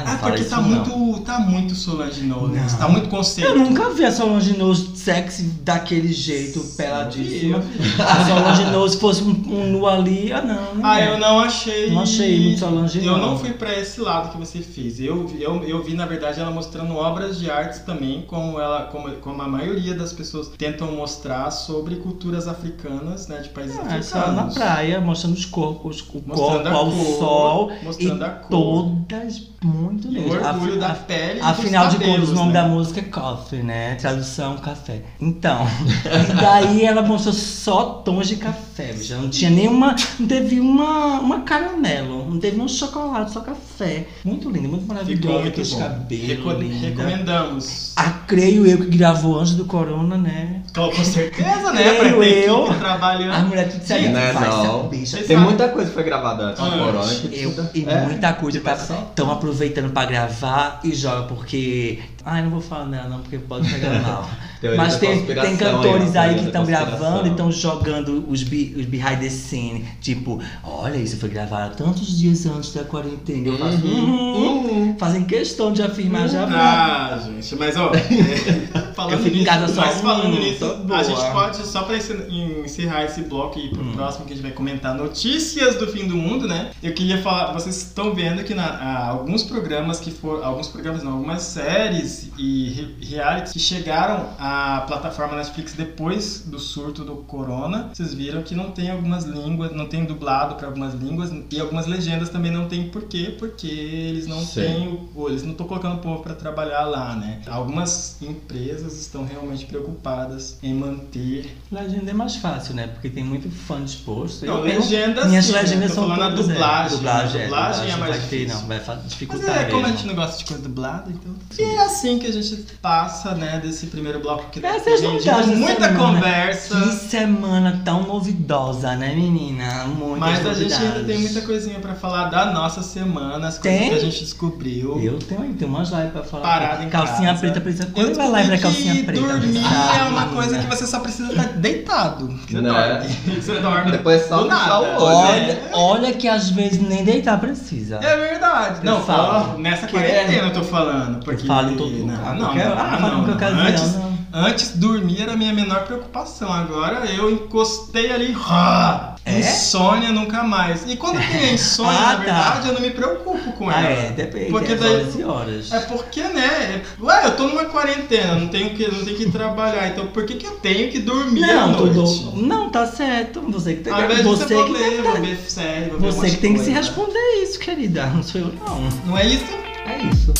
não Ah, porque tá não. muito, tá muito Solange Knowles, Não. tá muito conceito. Eu nunca vi a Solange Knowles sexy daquele jeito, peladíssima. A Solange Knowles fosse um, um nu ali, ah não. não Ah, é. eu não achei. Não achei muito Solange, Eu não. não fui pra esse lado que você fez. Eu, eu, eu vi, na verdade, ela mostrando obras de artes também, como ela, como, como a maioria das pessoas tentam mostrar sobre culturas africanas, né, de países Ah, é só na africanos. praia, mostrando os corpos, o Mostrando corpo ao cor, sol mostrando e a cor. todas muito E o orgulho Af- da pele Afinal de contas, o nome né? da música é Coffee, né? Tradução, café. Então, e daí ela mostrou só tons de café, bicha. Não tinha nenhuma. Não teve uma, uma caramelo, não teve um chocolate, só café. Muito lindo, muito Ficou maravilhoso. muito aqueles bom. cabelos. Reco- linda. recomendamos. Ah, creio eu que gravou antes do Corona, né? Com com certeza, né? Creio ter eu. trabalhando. A mulher tudo certo. Não é não. Tem muita coisa que foi gravada antes do corona. Eu, e É. muita coisa tá, estão aproveitando pra gravar e joga porque. Ai, não vou falar dela não, porque pode pegar mal. Mas tem, tem cantores aí, que estão gravando e estão jogando os, be, os behind the scene. Tipo, olha, isso foi gravado tantos dias antes da quarentena. Eu faço, uhum, Fazem questão de afirmar já. Ah, gente, mas ó, é, falando Eu fico em nisso, casa só, mas falando hum, nisso, a gente pode, só pra encer- encerrar esse bloco e ir pro próximo que a gente vai comentar notícias do fim do mundo, né? Eu queria falar, vocês estão vendo que na, ah, alguns programas que foram, alguns programas não, algumas séries e re- realities que chegaram à plataforma Netflix depois do surto do corona, vocês viram que não tem algumas línguas, não tem dublado para algumas línguas e algumas legendas também não tem por quê? Porque eles não Sim. têm ou eles não estão colocando o povo para trabalhar lá, né? Algumas empresas estão realmente preocupadas em manter. Legenda é mais fácil, né? Porque tem muito fã disposto. Não, Eu tenho- legenda Minhas sim, legendas são todas, é, dublagem, dublagem, né? é, Dublagem é não mais vai ter, difícil. não, vai fa- Mas dificultar é, como a gente não gosta de coisa dublada, então. E é assim que a gente passa, né, desse primeiro bloco que Essa tem é da muita semana. conversa. Que semana tão novidosa, né, menina? Muitas Mas a gente ainda novidades. tem muita coisinha pra falar da nossa semana, as coisas Tem? que a gente descobriu. Eu tenho tem umas lives pra falar. Parada em calcinha casa. preta, precisa. Quando vai live da descobri calcinha preta? dormir sabe, é uma menina? coisa que você só precisa estar deitado. Você Né? dorme. Você dorme. Depois é só nada. o olho. Olha, olha que às vezes nem deitar precisa. É verdade. Eu Não, falo. nessa Que quarentena eu tô falando. Porque... Eu falo em todo não, não, Qualquer- não, ah, não, não. qualquer ocasião, Antes, não. antes dormir era a minha menor preocupação. Agora eu encostei ali. ah, É? Insônia nunca mais. E quando tem insônia, Ah, na tá. verdade, eu não me preocupo com Ah, ela. é, depende. Porque é daí- horas. É porque, né? Ué, eu tô numa quarentena, não tenho que, não tenho que trabalhar. Então por que, que eu tenho que dormir à Não, noite? tudo. Não, tá certo. Você que tem Ao que. Você você que ler, ver série, um Você que tem que se responder isso, querida. Não sou eu, não. Não é isso? É isso.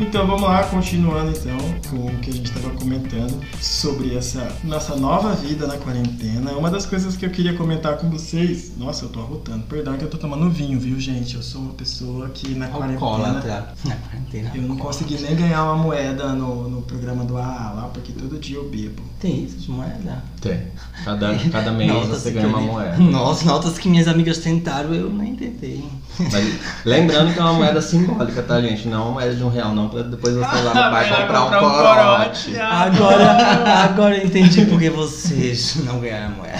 Então vamos lá, continuando então com o que a gente estava comentando sobre essa nossa nova vida na quarentena. Uma das coisas que eu queria comentar com vocês. Nossa, eu tô arrotando. Perdão que eu tô tomando vinho, viu, gente? Eu sou uma pessoa que na quarentena. Alcoólatra. Na quarentena. Eu não consegui nem ganhar uma moeda no, no programa do AA lá, porque todo dia eu bebo. Tem isso de moeda? Tem. Cada, cada mês Notas você ganha uma moeda. Nossa, notas que minhas amigas tentaram, eu nem tentei. Mas lembrando que é uma moeda simbólica, tá, gente? Não é uma moeda de um real, não, pra depois você lá no bar Vai comprar um um corote. corote. Agora, agora eu entendi porque vocês não ganharam moeda.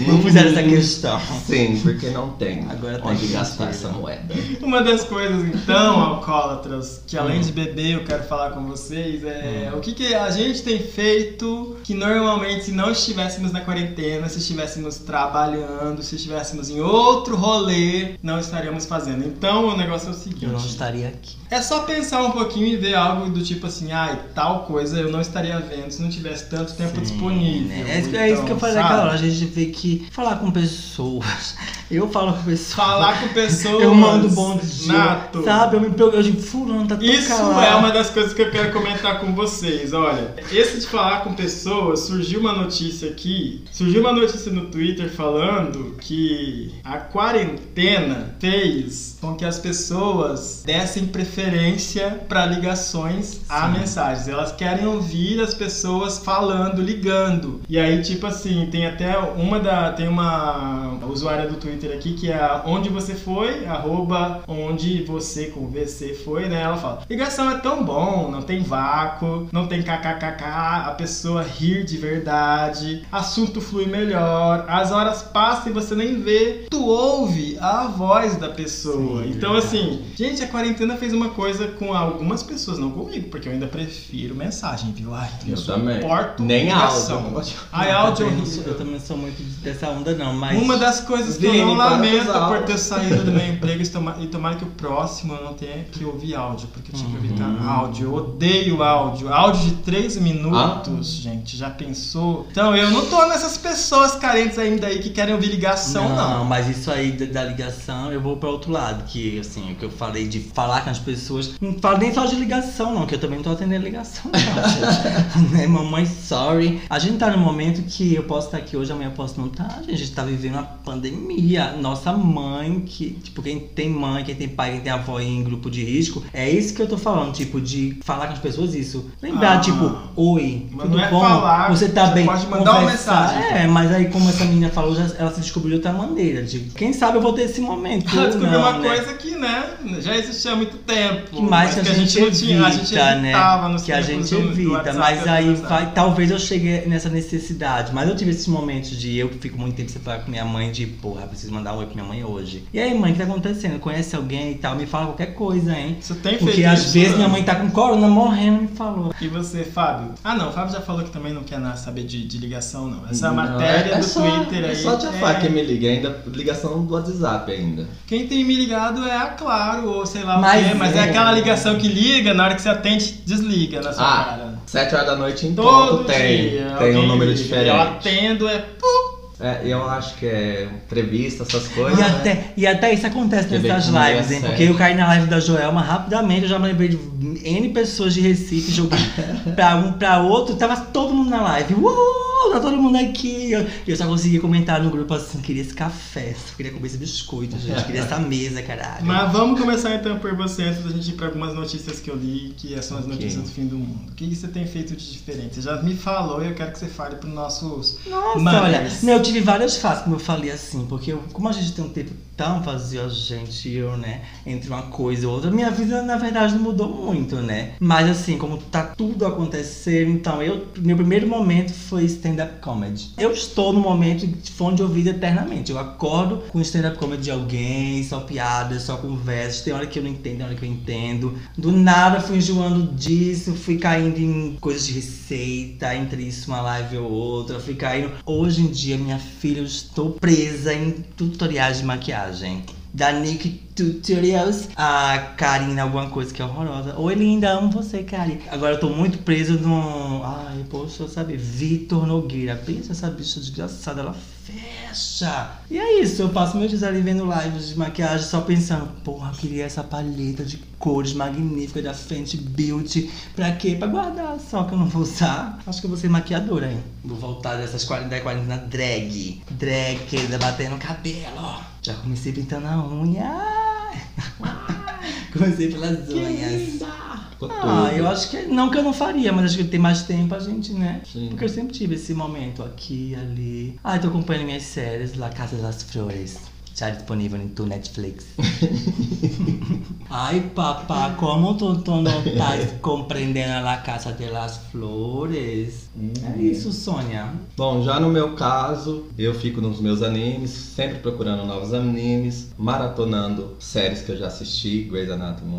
Não fizeram essa questão. Sim, porque não tem Agora tá onde gastar essa moeda. Uma das coisas, então, alcoólatras, que além de beber eu quero falar com vocês é o que, que a gente tem feito que normalmente se não estivéssemos na quarentena, se estivéssemos trabalhando, se estivéssemos em outro rolê, não estaríamos fazendo. Então o negócio é o seguinte. Eu não estaria aqui. É só pensar um pouquinho e ver algo do tipo assim, ai, tal coisa eu não estaria vendo se não tivesse tanto tempo disponível. né? É, isso, é isso que eu Então, falei naquela hora. A gente vê que falar com pessoas. Eu falo com pessoas. Falar com pessoas. Eu mando bom dia. Nato. Sabe? Eu me. Eu digo, fulano, tá Isso calado. é uma das coisas que eu quero comentar com vocês. Olha, esse de falar com pessoas, surgiu uma notícia aqui. Surgiu uma notícia no Twitter falando que a quarentena fez com que as pessoas dessem preferência para ligações a mensagens. Elas querem ouvir as pessoas falando, ligando. E aí, tipo assim, tem até uma da. Tem uma usuária do Twitter aqui que é onde você foi, arroba onde você com VC foi, né? Ela fala: ligação é tão bom, não tem vácuo, não tem kkkk, a pessoa rir de verdade, assunto flui melhor, as horas passam e você nem vê, tu ouve a voz da pessoa. Sim, então, verdade. assim, gente, a quarentena fez uma coisa com algumas pessoas, não comigo, porque eu ainda prefiro mensagem, viu? Ai, Eu também. suporto Nem áudio. não Ai, Eu áudio também não sou- horrível. Eu também não sou muito dessa onda, não. Mas. Uma das coisas que eu Vini, não com os lamento por ter saído do meu emprego e toma- tomara que o próximo eu não tenha que ouvir áudio, porque eu tinha que evitar Uhum. áudio. Eu odeio áudio. Áudio de 3 minutos, Ah. gente, já pensou? Então eu não tô nessas pessoas carentes ainda aí que querem ouvir ligação, não. mas isso aí da, da ligação, eu vou para outro lado, que assim, o que eu falei de falar com as pessoas, não falo nem só de ligação, não, que eu também não tô atendendo ligação, não, gente. né, mamãe, sorry. A gente tá num momento que eu posso estar aqui hoje, amanhã eu posso não estar, gente. A gente tá vivendo uma pandemia. Nossa mãe, que, tipo, quem tem mãe, quem tem pai, quem tem avó em grupo de risco, é isso que eu tô falando, tipo, de falar com as pessoas isso. Lembrar, Ah. tipo, oi, tudo não é bom? falar, Você tá você bem? pode mandar uma Conversar. mensagem, então. É, mas aí como essa menina falou, já, ela se descobriu de outra maneira. De, quem sabe eu vou ter esse momento. Ela descobriu uma né? coisa que, né, já existia há muito tempo. Que mais mas que a gente, não tinha, a gente evita, né? Que a gente do- evita. Mas aí vai, talvez eu chegue nessa necessidade. Mas eu tive esses momentos de eu que fico muito tempo sem falar com minha mãe, de porra, preciso mandar um oi pra minha mãe hoje. E aí, mãe, o que tá acontecendo? Conhece alguém e tal? Me fala qualquer coisa, hein? Você tem feito Porque às isso, vezes minha mãe tá com corona morrendo, me falou. E você, Fábio? Ah, não, o Fábio já falou que também não quer saber de, de ligação, não. Essa Não, matéria é- é do só- Twitter aí. É só a tia é- Fá que me liga, ainda ligação do WhatsApp ainda. Quem tem me ligado é a Claro, ou sei lá Mas o quê, mas é é. aquela ligação que liga, na hora que você atende, desliga na sua Ah, cara. 7 horas da noite em Todo ponto tem. dia. Tem um número liga. diferente. Eu atendo, é. É, eu acho que é entrevista, essas E coisas. né? até, e até isso acontece nessas é lives, hein? Porque eu caí na live da Joelma rapidamente, eu já me lembrei de N pessoas de Recife, joguei pra um pra outro, tava todo mundo na live. Tá todo mundo aqui. Eu, eu só consegui comentar no grupo assim, queria esse café, queria comer esse biscoito, gente, queria essa mesa, caralho. Mas vamos começar então por você, antes da gente ir pra algumas notícias que eu li, que são as Ok. notícias do fim do mundo. O que você tem feito de diferente? Você já me falou e eu quero que você fale pros nossos. Nossa, olha, não, eu tive várias fases, como eu falei assim, porque eu- como a gente tem um tempo tão vazio, a gente e eu, né, entre uma coisa e outra, minha vida na verdade não mudou muito, né? Mas assim, como tá tudo acontecendo, então eu, meu primeiro momento foi stand-up comedy. Eu estou no momento de fone de ouvido eternamente. Eu acordo com stand-up comedy de alguém, só piadas, só conversas. Tem hora que eu não entendo, tem hora que eu entendo. Do nada fui enjoando disso, fui caindo em coisas de receita, entre isso uma live ou outra, fui caindo. Hoje em dia, minha filha, eu estou presa em tutoriais de maquiagem. Da Nick Tutorials, a Karina, alguma coisa que é horrorosa. Oi, linda, amo você, Kari. Agora eu tô muito preso no. Ai, poxa, sabe? Vitor Nogueira. Pensa essa bicha desgraçada, ela fecha. E é isso, eu passo meu dia ali vendo lives de maquiagem só pensando, porra, eu queria essa paleta de cores magnífica da Fenty Beauty. Pra quê? Pra guardar, só que eu não vou usar. Acho que eu vou ser maquiadora, hein? Vou voltar dessas 40 da quarentena drag. Drag, querida, batendo cabelo. Já comecei pintando a unha. comecei pelas unhas. Ah, eu acho que não que eu não faria, mas acho que tem mais tempo a gente, né? Sim. Porque eu sempre tive esse momento aqui, ali. Ah, tô acompanhando minhas séries, La Casa das Flores. Já disponível no Netflix. Ai, papá, como tu, tu não estás compreendendo a Casa de las Flores? É isso, Sônia. Bom, já no meu caso, eu fico nos meus animes, sempre procurando novos animes, maratonando séries que eu já assisti, Grey's Anatomy,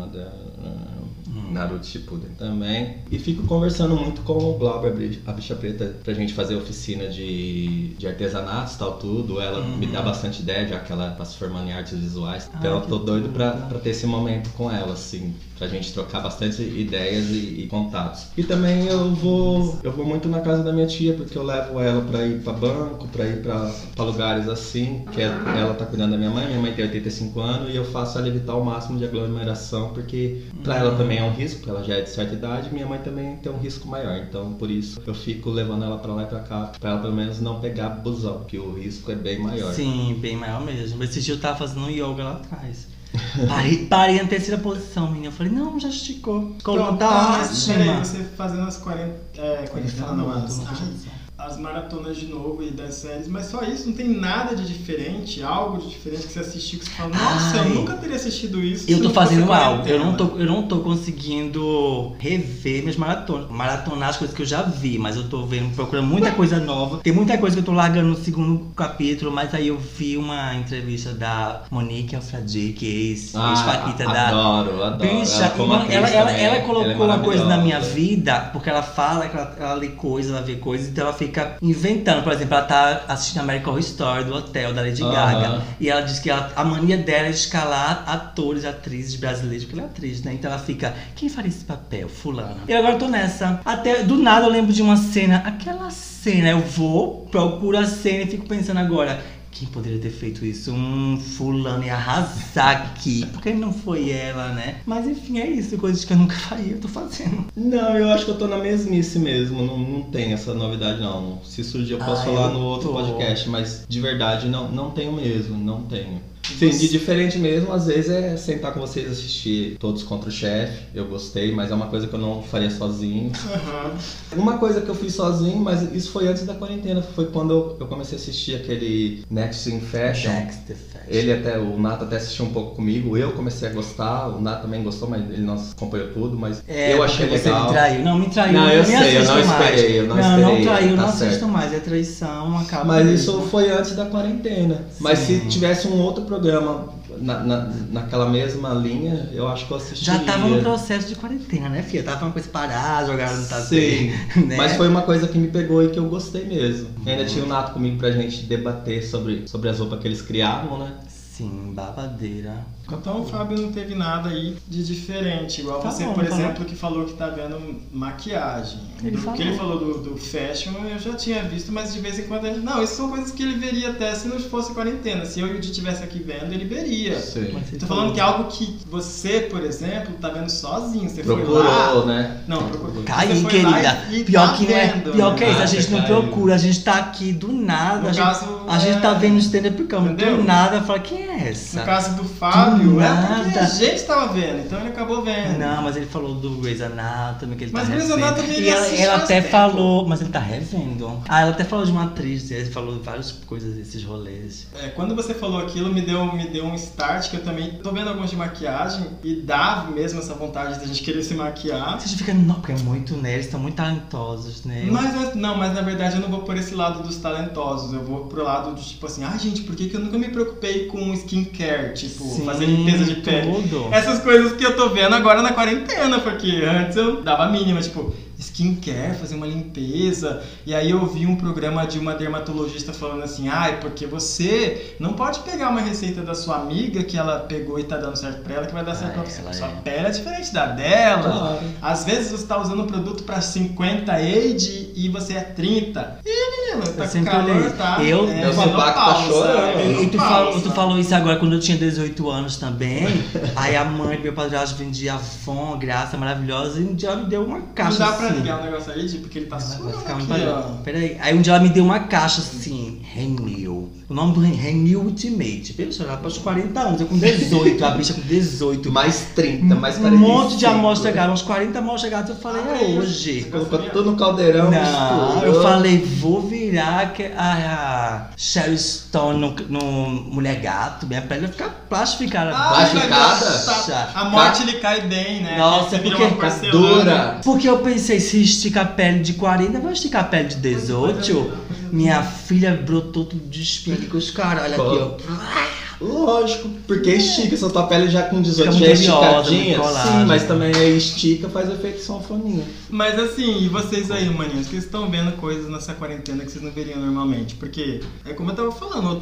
Naruto Shippuden também. E fico conversando muito com o Glauber, a bicha preta, pra gente fazer oficina de, de artesanatos e tal, tudo. Ela me dá bastante ideia, já que ela tá se formando em artes visuais. Então Ah, eu tô doido pra, pra ter esse momento com ela, assim. Pra gente trocar bastante ideias e, e contatos. E também eu vou eu vou muito na casa da minha tia, porque eu levo ela pra ir pra banco, pra ir pra, pra lugares assim, que é- ela tá cuidando da minha mãe, minha mãe tem 85 anos, e eu faço ela evitar o máximo de aglomeração, porque pra ela também é um risco, porque ela já é de certa idade, minha mãe também tem um risco maior. Então por isso eu fico levando ela pra lá e pra cá, pra ela pelo menos não pegar busão, que o risco é bem maior. Sim, bem maior mesmo. Esse dia eu tava fazendo yoga lá atrás. Parei, parei na terceira posição, menina. Eu falei, não, já esticou. Coluna Pronto, tá peraí, ótima. você fazendo as 40, é, 40 não, as, tô na posição. as maratonas de novo e das séries, mas só isso, não tem nada de diferente, algo de diferente que você assistiu que você fala, nossa, Ai. eu nunca teria assistido isso. Eu tô fazendo algo, quarentena." eu não tô, eu não tô conseguindo rever minhas maratonas. Maratonar as coisas que eu já vi, mas eu tô vendo, procurando muita coisa nova. Tem muita coisa que eu tô largando no segundo capítulo, mas aí eu vi uma entrevista da Monique Alfradi, que é ex- ex-paquita da. adoro, adoro. Bicha, ela, como ela, atriz ela, ela, também, ela é colocou uma coisa na minha vida, porque ela fala que ela, ela lê coisas, ela vê coisas, então ela fica inventando. Por exemplo, ela tá assistindo American Horror Story do hotel da Lady. Gaga. E ela diz que ela- a mania dela é escalar atores, atrizes brasileiros, porque ela é atriz, né? Então ela fica, quem faria esse papel? Fulana. E agora eu tô nessa. Até do nada eu lembro de uma cena, aquela cena, eu vou, procuro a cena e fico pensando agora. Quem poderia ter feito isso? Um fulano ia arrasar aqui. Por que não foi ela, né? Mas enfim, é isso. Coisas que eu nunca faria, eu tô fazendo. Não, eu acho que eu tô na mesmice mesmo. Não, não tem essa novidade, não. Se surgir, eu posso Ah, falar eu no outro tô. podcast, mas de verdade, não, não tenho mesmo. Não tenho. Sim, de diferente mesmo, às vezes é sentar com vocês e assistir Todos contra o Chefe. Eu gostei, mas é uma coisa que eu não faria sozinho. Aham. Uma coisa que eu fiz sozinho, mas isso foi antes da quarentena. Foi quando eu, eu comecei a assistir aquele Next in Fashion. Next Fashion. Ele até, o Nato até assistiu um pouco comigo, eu comecei a gostar, o Nato também gostou, mas ele não acompanhou tudo, mas É, eu achei porque você legal. me traiu. Não, me traiu. Não, eu nem sei, eu assisto não esperei, eu não Não, não esperei, traiu, tá não assisto certo. mais. É traição, acaba. Mas mesmo. isso foi antes da quarentena. Mas se Sim. tivesse um outro programa na, na, naquela mesma linha, eu acho que eu assistiria. Já tava no processo de quarentena, né, filha? Tava uma coisa parada, jogaram no tapete. Sim, né? mas foi uma coisa que me pegou e que eu gostei mesmo. Ainda tinha o Nato comigo pra gente debater sobre, sobre as roupas que eles criavam, né? Sim, babadeira. Então o Fábio não teve nada aí de diferente, igual Tá você, bom, por exemplo, que falou que tá vendo maquiagem. Ele do que ele falou do, do fashion, eu já tinha visto, mas de vez em quando ele. Não, isso são coisas que ele veria até se não fosse quarentena. Se eu e o Di estivesse aqui vendo, ele veria. Sim. Tô falando que é algo que você, por exemplo, tá vendo sozinho. Você foi Procurou, lá. né? Não, procurou. Tá aí, foi lá querida. e- e pior tá que não é. Pior que é né? isso, a gente não Ah, caiu. procura, a gente tá aqui do nada. No a gente, caso, a gente é- tá vendo stand-up comedy, do nada, fala, quem é essa? No caso do Fábio, Do é porque a gente tava vendo, então ele acabou vendo. Não, mas ele falou do Grey's Anatomy, que ele Mas tá Grey's revendo. Anatomy ele E ela, até tempo. falou, mas ele tá revendo. Ah, ela até falou de uma atriz, ele falou várias coisas desses rolês. É, quando você falou aquilo, me deu, me deu um start que eu também tô vendo alguns de maquiagem e dá mesmo essa vontade da gente querer se maquiar. Você fica, não, porque é muito, né? Eles estão muito talentosos, né? Mas não, mas na verdade eu não vou por esse lado dos talentosos, eu vou pro lado de tipo assim, ah gente, por que, que eu nunca me preocupei com skincare? Tipo, Sim, fazer limpeza de pele. Essas coisas que eu tô vendo agora na quarentena, porque antes eu dava a mínima, tipo, skincare, fazer uma limpeza. E aí eu vi um programa de uma dermatologista falando assim, ai, porque você não pode pegar uma receita da sua amiga que ela pegou e tá dando certo pra ela, que vai dar certo Ah, pra você. ela Sua é. pele é diferente da dela. Claro. Às vezes você tá usando um produto pra 50 age e você é 30. Ih, menino, tá Eu com sempre calor, tá? Eu- é, tá menopausa, chorando. é E tu falou, tu falou isso agora quando eu tinha 18 anos também. aí a mãe do meu padrasto vendia Avon, graça maravilhosa, e um dia ela me deu uma Não caixa dá pra ligar um negócio aí, Di, porque ele tá suando aqui, ó. Peraí. Aí um dia ela me deu uma caixa assim, Renew. O nome do Ren- Renew Ultimate. Pensa, ela pôs 40 anos, eu com 18, a bicha com 18. Mais 30, mais um 45. monte de amostra gado, uns 40 amostras gados. Eu falei, Ah, é hoje. Colocou tudo no caldeirão, Não, misturou. eu falei, vou virar a Sherry Stone no, no Mulher Gato, minha pele vai ficar plastificada. Ah, Plastificada? mas tá- A morte lhe cai bem, né? Nossa, Você porque Tá porcelana. dura. Porque eu pensei, se estica a pele de 40, vai esticar a pele de 18. Minha filha brotou tudo de espinha com os caralho aqui, ó. Lógico, porque estica, se a tua pele já com 18 Fica já é esticadinha. muito Sim, colágeno. mas também aí estica, faz efeito sanfoninha. Mas assim, e vocês aí, maninhos, que estão vendo coisas nessa quarentena que vocês não veriam normalmente? Porque, é como eu tava falando,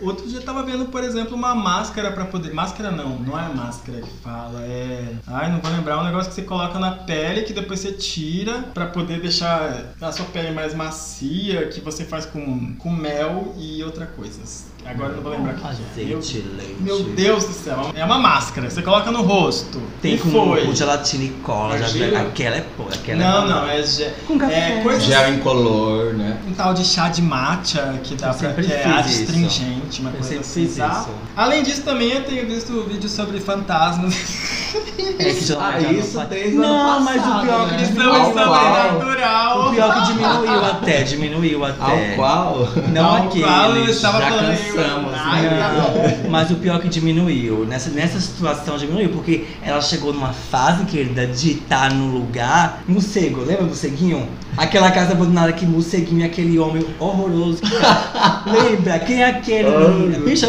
outro- dia eu tava vendo, por exemplo, uma máscara pra poder. Máscara não, não é máscara que fala, é. Ai, não vou lembrar, um negócio que você coloca na pele que depois você tira pra poder deixar a sua pele mais macia, que você faz com, com mel e outra coisa. Agora eu não vou lembrar o que é. Meu, Azeite, leite. meu Deus do céu, é uma máscara, você coloca no rosto. Tem e com, foi. com gelatina e cola. Já, aquela é pô, aquela Não, é não, é, ge- Com café. é coisa Gel incolor, né? um tal de chá de matcha que dá Eu pra que é astringente, uma Eu coisa assim. fiz tá? isso. Além disso, também eu tenho visto vídeos sobre fantasmas. É que já, Ah, isso não desde o Não, ano mas o pior né? que Isso diminuiu. é qual? sobrenatural. O pior que diminuiu até, diminuiu até. Ao qual? Não Ao aqueles. qual eu estava já falando cansamos, Ai, né? bom. Mas o pior é que diminuiu. Nessa, nessa situação diminuiu, porque ela chegou numa fase, querida, de estar no lugar. Morcego, lembra morceguinho? Aquela casa abandonada que morceguinho é aquele homem horroroso. que fica- lembra? Quem é aquele? menina? Bicha,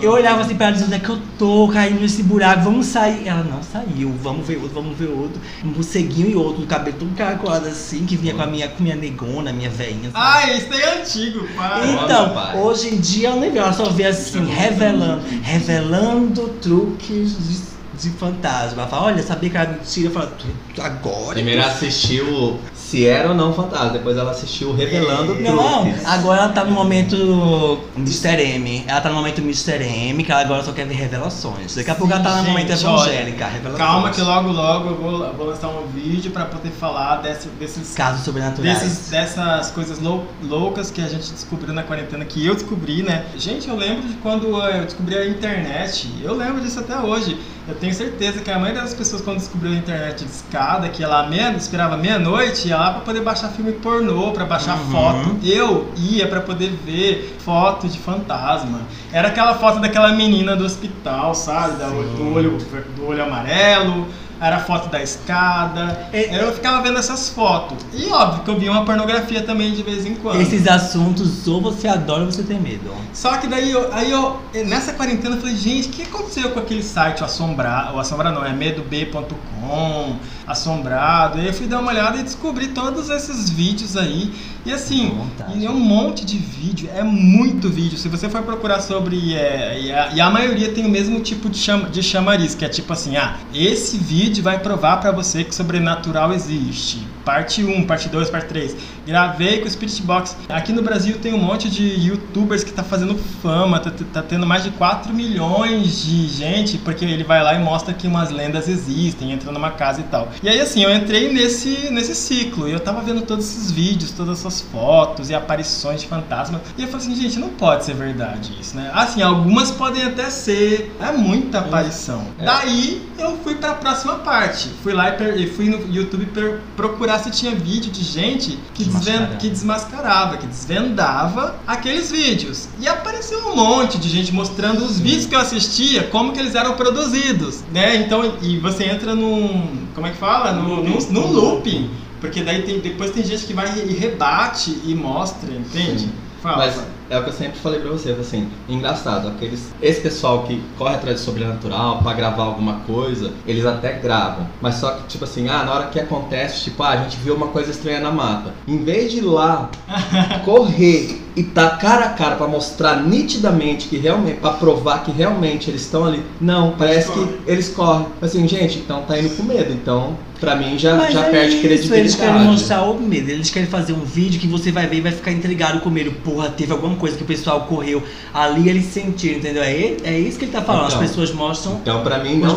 eu olhava assim pra ela dizendo, onde é que eu tô caindo nesse buraco, vamos sair. Ela não saiu, vamos ver outro, vamos ver outro. Um morceguinho e outro, o cabelo todo caracolado assim, que vinha com a minha, com minha negona, minha veinha. Ai, isso aí é antigo, pai. Então, pai. hoje em dia eu nem vejo, ela só vê assim, revelando, revelando truques de, de fantasma. Ela fala, olha, sabia que era mentira? Eu falo, "Tu- agora? Primeiro assistiu se era ou não fantasma, depois ela assistiu Revelando Não, Truques. agora ela tá no momento Mr. M. Ela tá no momento Mr. M, que ela agora só quer ver revelações. Daqui a pouco ela tá no Gente, momento evangélica, revelações. Calma que logo logo eu vou, eu vou lançar um vídeo pra poder falar desse- desses Casos sobrenaturais. Desses, dessas coisas lou- loucas que a gente descobriu na quarentena, que eu descobri, né? Gente, eu lembro de quando eu descobri a internet. Eu lembro disso até hoje. Eu tenho certeza que a maioria das pessoas, quando descobriu a internet de escada, que ia lá meia, esperava meia-noite, ia lá pra poder baixar filme pornô, pra baixar Uhum. foto. Eu ia pra poder ver foto de fantasma. Era aquela foto daquela menina do hospital, sabe? Da- do, olho, do olho amarelo. Era foto da escada. É- Eu ficava vendo essas fotos. E óbvio que eu via uma pornografia também de vez em quando. Esses assuntos, ou você adora ou você tem medo. Só que daí eu, aí eu, nessa quarentena, eu falei, gente, o que aconteceu com aquele site, o Assombrar, o Assombrar não, é medob.com, Assombrado. E eu fui dar uma olhada e descobri todos esses vídeos aí. E assim, e é um monte de vídeo, é muito vídeo. Se você for procurar sobre. é, e, a, e a maioria tem o mesmo tipo de, chama, de chamariz, que é tipo assim: ah, esse vídeo vai provar pra você que sobrenatural existe. Parte 1, parte 2, parte 3. Gravei com o Spirit Box. Aqui no Brasil tem um monte de youtubers que tá fazendo fama, tá, tá tendo mais de 4 milhões de gente, porque ele vai lá e mostra que umas lendas existem, entra numa casa e tal. E aí assim, eu entrei nesse, nesse ciclo e eu tava vendo todos esses vídeos, todas essas fotos e aparições de fantasma. E eu falei assim, gente, não pode ser verdade isso, né? Assim, algumas podem até ser, é muita aparição. Daí eu fui pra próxima parte. Fui lá e, fui no YouTube procurar se tinha vídeo de gente que, Desmascarava. que desmascarava, que desvendava aqueles vídeos. E apareceu um monte de gente mostrando os vídeos que eu assistia, como que eles eram produzidos, né? Então, e você entra num, como é que fala? Num, num, num looping. Porque daí tem, depois tem gente que vai e rebate e mostra, entende? Sim. Fala. Mas é o que eu sempre falei pra você, assim, engraçado, aqueles, esse pessoal que corre atrás de sobrenatural pra gravar alguma coisa, eles até gravam. Mas só que, tipo assim, ah, na hora que acontece, tipo, ah, a gente viu uma coisa estranha na mata. Em vez de ir lá correr e tá cara a cara pra mostrar nitidamente que realmente, pra provar que realmente eles estão ali, não, parece que eles correm. Assim, gente, então tá indo com medo, então pra mim já, Mas já é perde isso, credibilidade. Eles querem mostrar o medo, eles querem fazer um vídeo que você vai ver e vai ficar intrigado com medo. Porra, teve alguma coisa que o pessoal correu ali eles sentiram, entendeu? É, é isso que ele tá falando. Então. As pessoas mostram. Então, pra mim, Os não tem, não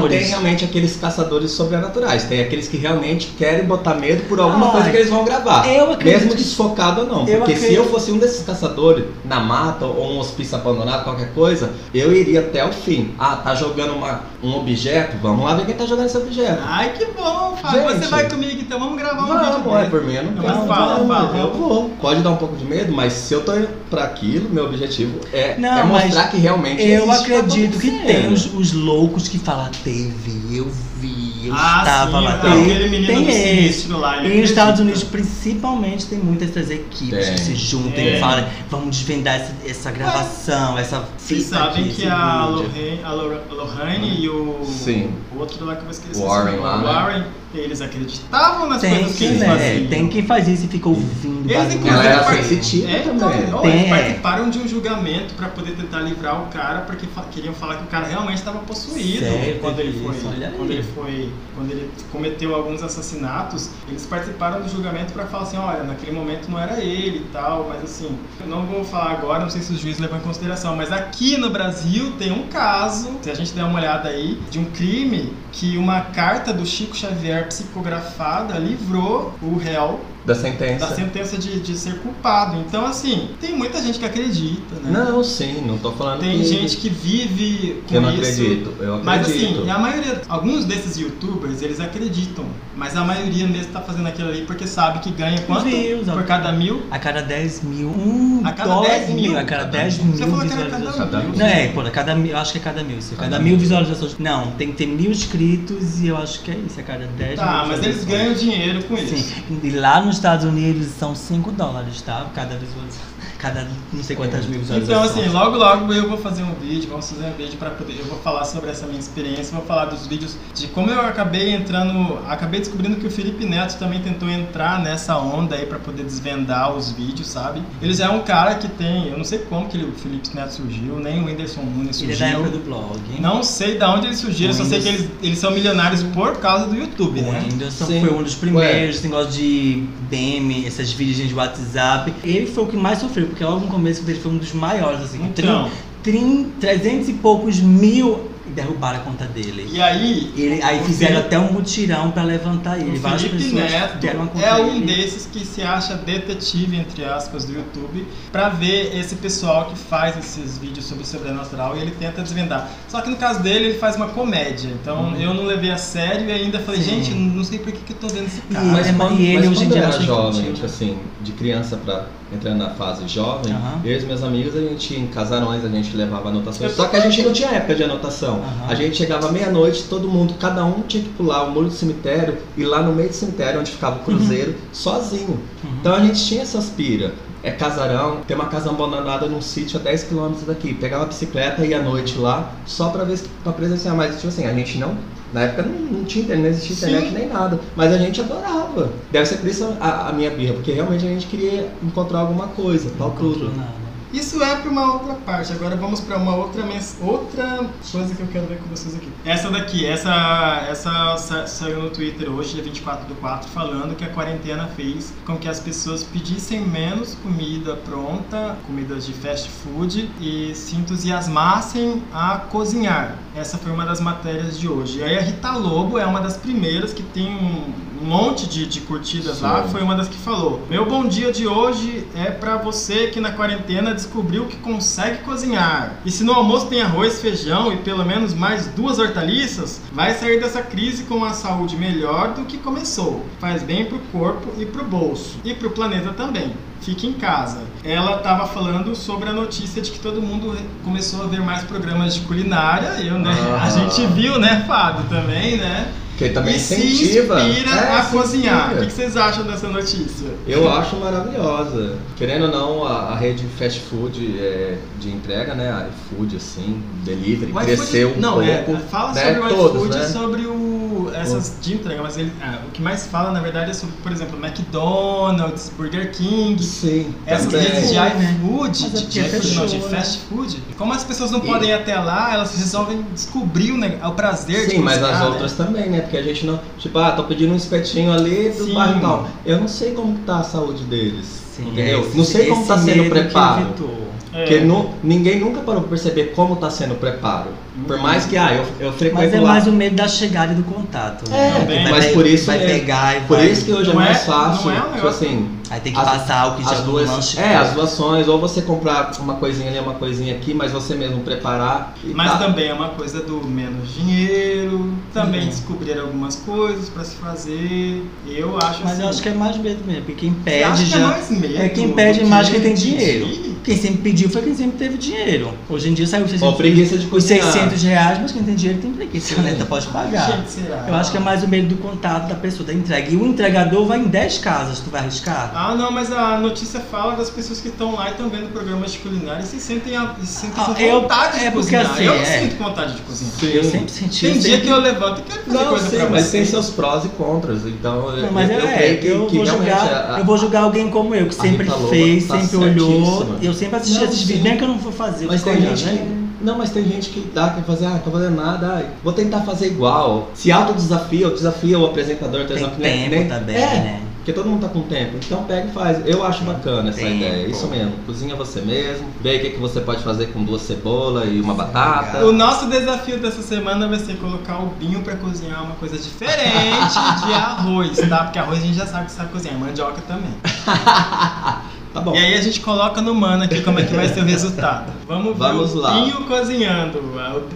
bastidores. tem realmente aqueles caçadores sobrenaturais. Tem aqueles que realmente querem botar medo por alguma Ai, coisa que eles vão gravar. eu acredito- Mesmo desfocado ou não. eu Porque se acredito- eu fosse fosse um desses caçadores na mata ou um hospício abandonado, qualquer coisa, eu iria até o fim. Ah, tá jogando uma, um objeto? Vamos lá ver quem tá jogando esse objeto. Ai, que bom, Fábio. Gente. Você vai comigo, então vamos gravar um Vamos, vídeo. é dele. por mim, eu não Mas fala, fala. Eu vou. Pode dar um pouco de medo, mas se eu tô indo pra aquilo, meu objetivo é, Não, é mostrar que realmente Eu acredito que tem os, os loucos que falam, teve, eu vi, eu Ah, estava sim, lá. aquele menino tem do esse. sinistro lá, ele E nos Estados. Unidos, principalmente, tem muitas dessas equipes Tem. que se juntam É. e falam, vamos desvendar essa, essa gravação, essa Vocês sabem que a. Lorraine, a Lor- Lohane e o, Sim. o outro lá que eu vou esquecer. O Warren o lá, né? Eles acreditavam nas Tem coisas que que, eles né, faziam. tem quem faz isso e fica ouvindo Eles, inclusive, Ela era part- sensitiva é, também. então, Tem, eles é. participaram de um julgamento pra poder tentar livrar o cara, porque fa- queriam falar que o cara realmente estava possuído Sério, quando ele foi, isso, quando ele foi, quando ele cometeu alguns assassinatos. Eles participaram do julgamento pra falar assim, olha, naquele momento não era ele e tal, mas assim, eu não vou falar agora, não sei se o juiz levou em consideração, mas aqui no Brasil tem um caso, se a gente der uma olhada aí, de um crime que uma carta do Chico Xavier psicografada livrou o réu Da sentença. da sentença de, de ser culpado. Então, assim, tem muita gente que acredita, né? Não, sim, não tô falando Tem que... gente que vive com Eu não isso. acredito, eu acredito. Mas assim, a maioria, alguns desses youtubers, eles acreditam. Mas a maioria mesmo tá fazendo aquilo ali porque sabe que ganha quanto? Views, Por cada mil? A cada 10 mil. Um A cada dólar 10 mil? A cada Cada 10 mil. mil Você falou que era visualizações. cada mil. Não, é, pô, a cada mil, eu acho que é cada mil. Se cada, Cada mil visualizações. Não, tem que ter mil inscritos e eu acho que é isso, é cada 10 Tá, mil mas eles ganham dinheiro com isso. Sim, e lá nos Estados Unidos são 5 dólares, tá? Cada visualização. Cada não sei quantas mil Então, visualizações. assim, logo logo eu vou fazer um vídeo, vamos fazer um vídeo para poder. Eu vou falar sobre essa minha experiência, vou falar dos vídeos de como eu acabei entrando. Acabei descobrindo que o Felipe Neto também tentou entrar nessa onda aí para poder desvendar os vídeos, sabe? Ele já é um cara que tem. Eu não sei como que ele- o Felipe Neto surgiu, nem o Whindersson Nunes Ele é surgiu. da época do blog. Não sei de onde eles surgiram, O só sei que eles, eles são milionários por causa do YouTube, O né? Whindersson Sim. foi um dos primeiros, esse negócio de meme, essas vídeos de WhatsApp. Ele foi o que mais sofreu, porque logo no começo ele foi um dos maiores, assim. Então. Trin, trin, 300 e poucos mil e derrubaram a conta dele. E aí. Ele, aí fizeram Felipe- até um mutirão pra levantar ele. O Várias Felipe pessoas Neto deram uma conta é um ele. desses que se acha detetive, entre aspas, do YouTube, pra ver esse pessoal que faz esses vídeos sobre o sobrenatural e ele tenta desvendar. Só que no caso dele, ele faz uma comédia. Então eu não levei a sério e ainda falei. Sim. gente, não sei por que, que eu tô vendo esse cara. E Mas ele- quando, e ele mas hoje em dia era jovem, tipo assim, de criança pra entrando na fase jovem, Aham. eu e os meus amigos, a gente, em casarões, a gente levava anotações. Só que a gente não tinha época de anotação. Aham. A gente chegava meia-noite, todo mundo, cada um tinha que pular o muro do cemitério e lá no meio do cemitério, onde ficava o cruzeiro, sozinho. Uhum. Então a gente tinha essas pira. É casarão, tem uma casa abandonada num sítio a 10 km daqui. Pegava a bicicleta e ia à noite lá, só pra ver pra presenciar. Mas, tipo assim, a gente não. Na época não, não tinha internet, não existia Sim. internet nem nada. Mas a gente adorava. Deve ser por isso a, a minha birra, porque realmente a gente queria encontrar alguma coisa, tal tudo. nada. Isso é para uma outra parte. Agora vamos para uma outra outra coisa que eu quero ver com vocês aqui. Essa daqui, essa essa sa- saiu no Twitter hoje, dia 24 do 4, falando que a quarentena fez com que as pessoas pedissem menos comida pronta, comidas de fast food e se entusiasmassem a cozinhar. Essa foi uma das matérias de hoje. E aí a Rita Lobo é uma das primeiras que tem um um monte de, de curtidas lá, Sim. foi uma das que falou: Meu bom dia de hoje é pra você que na quarentena descobriu que consegue cozinhar. E se no almoço tem arroz, feijão e pelo menos mais duas hortaliças, vai sair dessa crise com uma saúde melhor do que começou. Faz bem pro corpo e pro bolso. E pro planeta também. Fique em casa. Ela estava falando sobre a notícia de que todo mundo começou a ver mais programas de culinária. Eu, né? A Ah. gente viu, né, Fábio, também, né? Que também e se incentiva. inspira É, a se cozinhar. inspira. O que vocês acham dessa notícia? Eu acho maravilhosa. Querendo ou não, a, a rede fast food é, de entrega, né? IFood, assim, delivery, O cresceu um não, pouco. é, fala né? sobre o Todos, iFood né? sobre o, essas de entrega, mas ele, ah, o que mais fala, na verdade, é sobre, por exemplo, McDonald's, Burger King, Sim, essas redes de né? iFood, é de, de iFood não, de fechou, né? fast food. Como as pessoas não E- podem ir até lá, elas resolvem descobrir o, o prazer de Sim, mas as né? outras também, né? Porque a gente não. Tipo, ah, tô pedindo um espetinho ali do Sim. bairro tal. Eu não sei como que tá a saúde deles. Sim, entendeu? esse- não sei como tá sendo o medo que preparo. evitou. É. Porque nu- ninguém nunca parou pra perceber como tá sendo o preparo. Por mais que, ah, eu, eu frequento Mas é lá. mais o medo da chegada e do contato. É, né? também. Vai mas por isso vai é- pegar e Por vai... isso que hoje é Não é- mais fácil, não é um tipo assim, Aí tem que as- passar as gel no duas, lanche. é, as doações, ou você comprar uma coisinha ali, uma coisinha aqui, mas você mesmo preparar. Mas tá. também é uma coisa do menos dinheiro, também descobrir algumas coisas pra se fazer. Eu acho Mas assim. eu acho que é mais medo mesmo, porque quem pede acha que já. é mais medo É quem do pede que mais quem tem pedir? dinheiro. Quem sempre pediu foi quem sempre teve dinheiro. Hoje em dia saiu os Ou 600, preguiça de os cozinhar. 600 reais, mas quem tem dinheiro tem preguiça, né? Então pode pagar. Gente, será? Eu acho que é mais o medo do contato da pessoa, da entrega. E o entregador vai em 10 casas, tu vai arriscar? Ah, não, mas a notícia fala das pessoas que estão lá e estão vendo programas de culinária e se sentem, a, e se sentem Ah, com eu- vontade de é porque cozinhar. assim, eu é. sinto vontade de cozinhar. Eu sempre senti. Tem dia que eu levanto e quero fazer Não, coisa sim, pra mas você. tem seus prós e contras. Então, eu, Não, mas eu, eu, eu é, que, eu, que vou julgar, a- eu vou julgar alguém como eu, que sempre fez, tá sempre olhou. Eu sempre assisti Não, esses sim. vídeos, bem que eu não vou fazer. Mas tem gente né? que. Não, mas tem gente que dá, quer fazer, ah, tô fazendo nada, ai, vou tentar fazer igual. Se autodesafia, desafia o apresentador, Tem desafia- tempo nem- também, é, né? Porque todo mundo tá com tempo. Então pega e faz. Eu acho bacana essa Tempo. ideia. Isso mesmo. Cozinha você mesmo. Vê o que, que você pode fazer com duas cebolas e uma batata. O nosso desafio dessa semana vai ser colocar o Binho pra cozinhar uma coisa diferente de arroz, tá? Porque arroz a gente já sabe que sabe cozinhar, mandioca também. Tá bom. E aí a gente coloca no mano aqui como é que vai ser o resultado. Vamos, Vamos ver lá. o Binho cozinhando.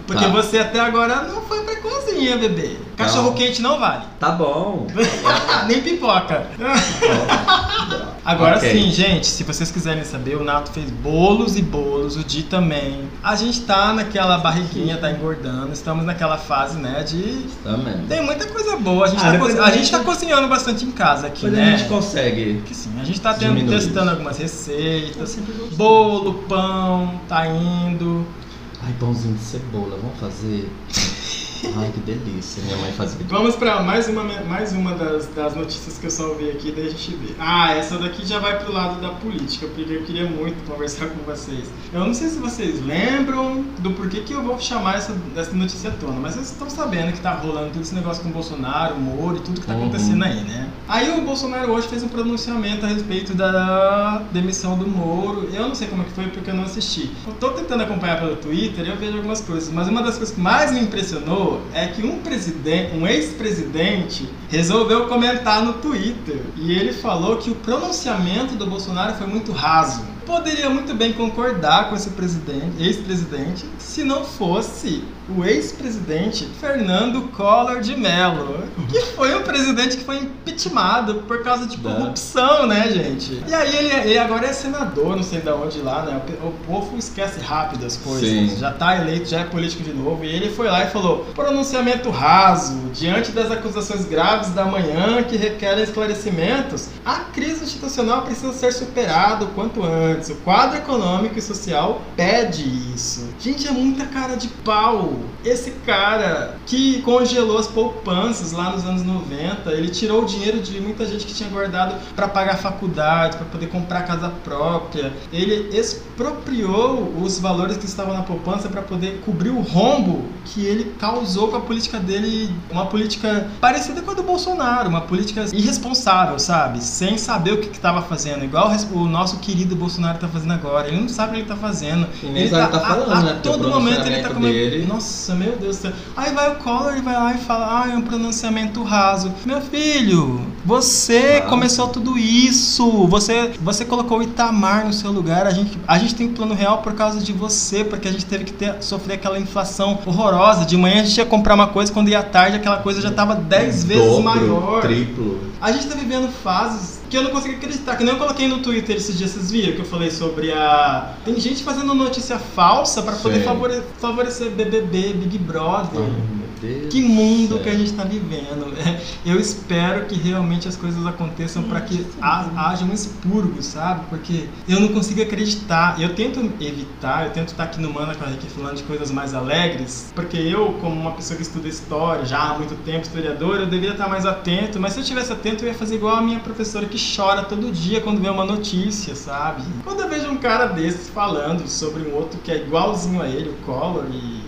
Porque Tá. você até agora não foi pra cozinha, bebê. Cachorro Não. quente não vale. Tá bom. Nem pipoca. Agora Ok. sim, gente, se vocês quiserem saber, o Nato fez bolos e bolos, o Di também. A gente tá naquela barriguinha, tá engordando, estamos naquela fase, né, de... Também. Tem muita coisa boa, a gente, Ah, tá, co- a a gente- tá cozinhando bastante em casa aqui, né? a gente consegue. Que sim, a gente tá tendo, testando isso. Algumas receitas, bolo, pão, tá indo... Ai, pãozinho de cebola, vamos fazer. Ai, que delícia. Minha mãe fazia. Vamos pra mais uma, mais uma das, das notícias que eu salvei aqui, daí a gente vê. Ah, essa daqui já vai pro lado da política, porque eu queria muito conversar com vocês. Eu não sei se vocês lembram do porquê que eu vou chamar essa, essa notícia à tona, mas vocês estão sabendo que tá rolando todo esse negócio com o Bolsonaro, o Moro e tudo que tá Uhum. acontecendo aí, né? Aí o Bolsonaro hoje fez um pronunciamento a respeito da demissão do Moro. Eu não sei como é que foi porque eu não assisti. Eu tô tentando acompanhar pelo Twitter e eu vejo algumas coisas, mas uma das coisas que mais me impressionou é que um presidente, um ex-presidente, resolveu comentar no Twitter e ele falou que o pronunciamento do Bolsonaro foi muito raso. Poderia muito bem concordar com esse presidente, ex-presidente, se não fosse o ex-presidente Fernando Collor de Mello, que foi um presidente que foi impeachmentado por causa de Da- corrupção, né, gente? E aí ele, ele agora é senador, não sei de onde lá, né? O, o povo esquece rápido as coisas. Sim. Já tá eleito, já é político de novo. E ele foi lá e falou: pronunciamento raso, diante das acusações graves da manhã que requerem esclarecimentos, a crise institucional precisa ser superada o quanto antes. O quadro econômico e social pede isso. Gente, é muita cara de pau. Esse cara que congelou as poupanças lá nos anos 90, ele tirou o dinheiro de muita gente que tinha guardado para pagar faculdade, para poder comprar casa própria. Ele expropriou os valores que estavam na poupança para poder cobrir o rombo que ele causou com a política dele, uma política parecida com a do Bolsonaro, uma política irresponsável, sabe? Sem saber o que estava fazendo, igual o nosso querido Bolsonaro tá fazendo agora. Ele não sabe o que ele tá fazendo. E nem sabe o que tá a- falando, a, né? Todo momento ele tá comendo. dele- Nossa, meu Deus do céu. Aí vai o Collor e vai lá e fala: Ah, é um pronunciamento raso. Meu filho, você Ah. começou tudo isso. Você, você colocou o Itamar no seu lugar. A gente, a gente tem plano real por causa de você, porque a gente teve que ter, sofrer aquela inflação horrorosa. De manhã a gente ia comprar uma coisa, quando ia à tarde aquela coisa já tava 10 vezes Dobro, maior. Triplo. A gente tá vivendo fases que eu não consigo acreditar. Que nem eu coloquei no Twitter esses dias, vocês viram que eu falei sobre a. Tem gente fazendo notícia falsa pra poder Sim. favore- favorecer BBB, Big Brother. Meu Deus. Que mundo Céu. que a gente tá vivendo. Eu espero que realmente as coisas aconteçam pra que ha- haja um expurgo, sabe? Porque eu não consigo acreditar. Eu tento evitar, eu tento estar aqui no Mana com a Rick falando de coisas mais alegres, porque eu, como uma pessoa que estuda história já há muito tempo, historiador, eu deveria estar mais atento, mas se eu estivesse atento, eu ia fazer igual a minha professora que chora todo dia quando vê uma notícia, sabe? Quando eu vejo um cara desses falando sobre um outro que é igualzinho a ele, o Collor, e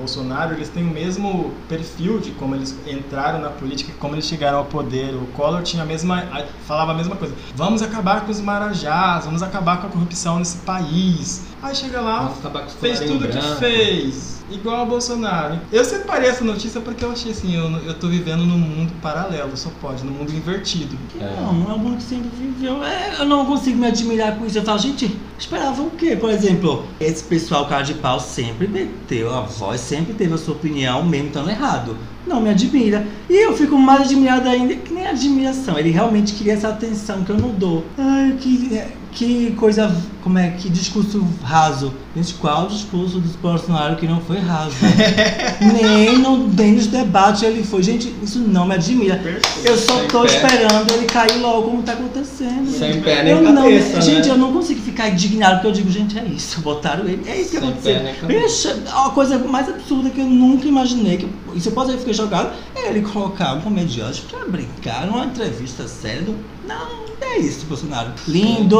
Bolsonaro, eles têm o mesmo perfil de como eles entraram na política, como eles chegaram ao poder. O Collor tinha a mesma, falava a mesma coisa. Vamos acabar com os marajás, vamos acabar com a corrupção nesse país. Aí chega lá, fez tudo que branco. fez, igual a Bolsonaro. Eu separei essa notícia porque eu achei assim, eu, eu tô vivendo num mundo paralelo, só pode, num mundo invertido. Não, é um mundo que sempre viveu. É, eu não consigo me admirar com isso. Eu falo, gente, esperava o quê? Por exemplo, esse pessoal cara de pau sempre meteu a voz, sempre teve a sua opinião, mesmo estando errado. Não me admira. E eu fico mais admirada ainda que nem admiração. Ele realmente queria essa atenção que eu não dou. Ai, que, que coisa. Como é? Que discurso raso. Gente, qual discurso do Bolsonaro que não foi raso? nem, no, nem nos debates ele foi. Gente, isso não me admira. Eu só Sem tô pé. esperando ele cair logo como tá acontecendo. Sem pé nem eu não, cabeça, Gente, né? eu não consigo ficar indignado porque eu digo, gente, é isso, botaram ele, é isso que Sem aconteceu. Bicho, é uma coisa mais absurda que eu nunca imaginei. Que, isso eu posso fiquei jogado, é ele colocar um comediante pra brincar numa entrevista séria. do- Não, é isso, Bolsonaro. Lindo,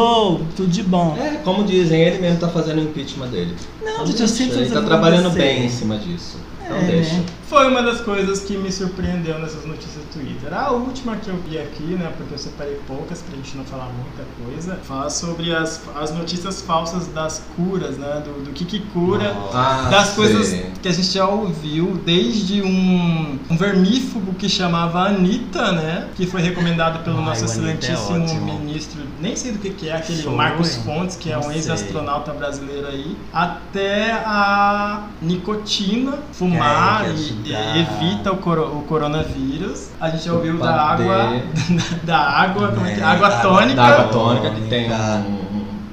tudo de bom. É, como dizem, ele mesmo tá fazendo o impeachment dele. Não, Então gente, eu deixa, sempre Ele tá trabalhando bem em cima disso. Então É, deixa. né? Foi uma das coisas que me surpreendeu nessas notícias do Twitter. A última que eu vi aqui, né, porque eu separei poucas pra gente não falar muita coisa, fala sobre as, as notícias falsas das curas, né, do, do que que cura, Ah, das sei. coisas que a gente já ouviu, desde um, um vermífugo que chamava Anitta, né, que foi recomendado pelo Ai, nosso é excelentíssimo ótimo. ministro, nem sei do que que é, aquele. Marcos Fontes, que é um ex-astronauta brasileiro aí, até a nicotina, fumar É, e, e evita o, coro- o coronavírus. A gente já ouviu da água, da água, como é que é? É, Água tônica. Da água tônica, que tem um-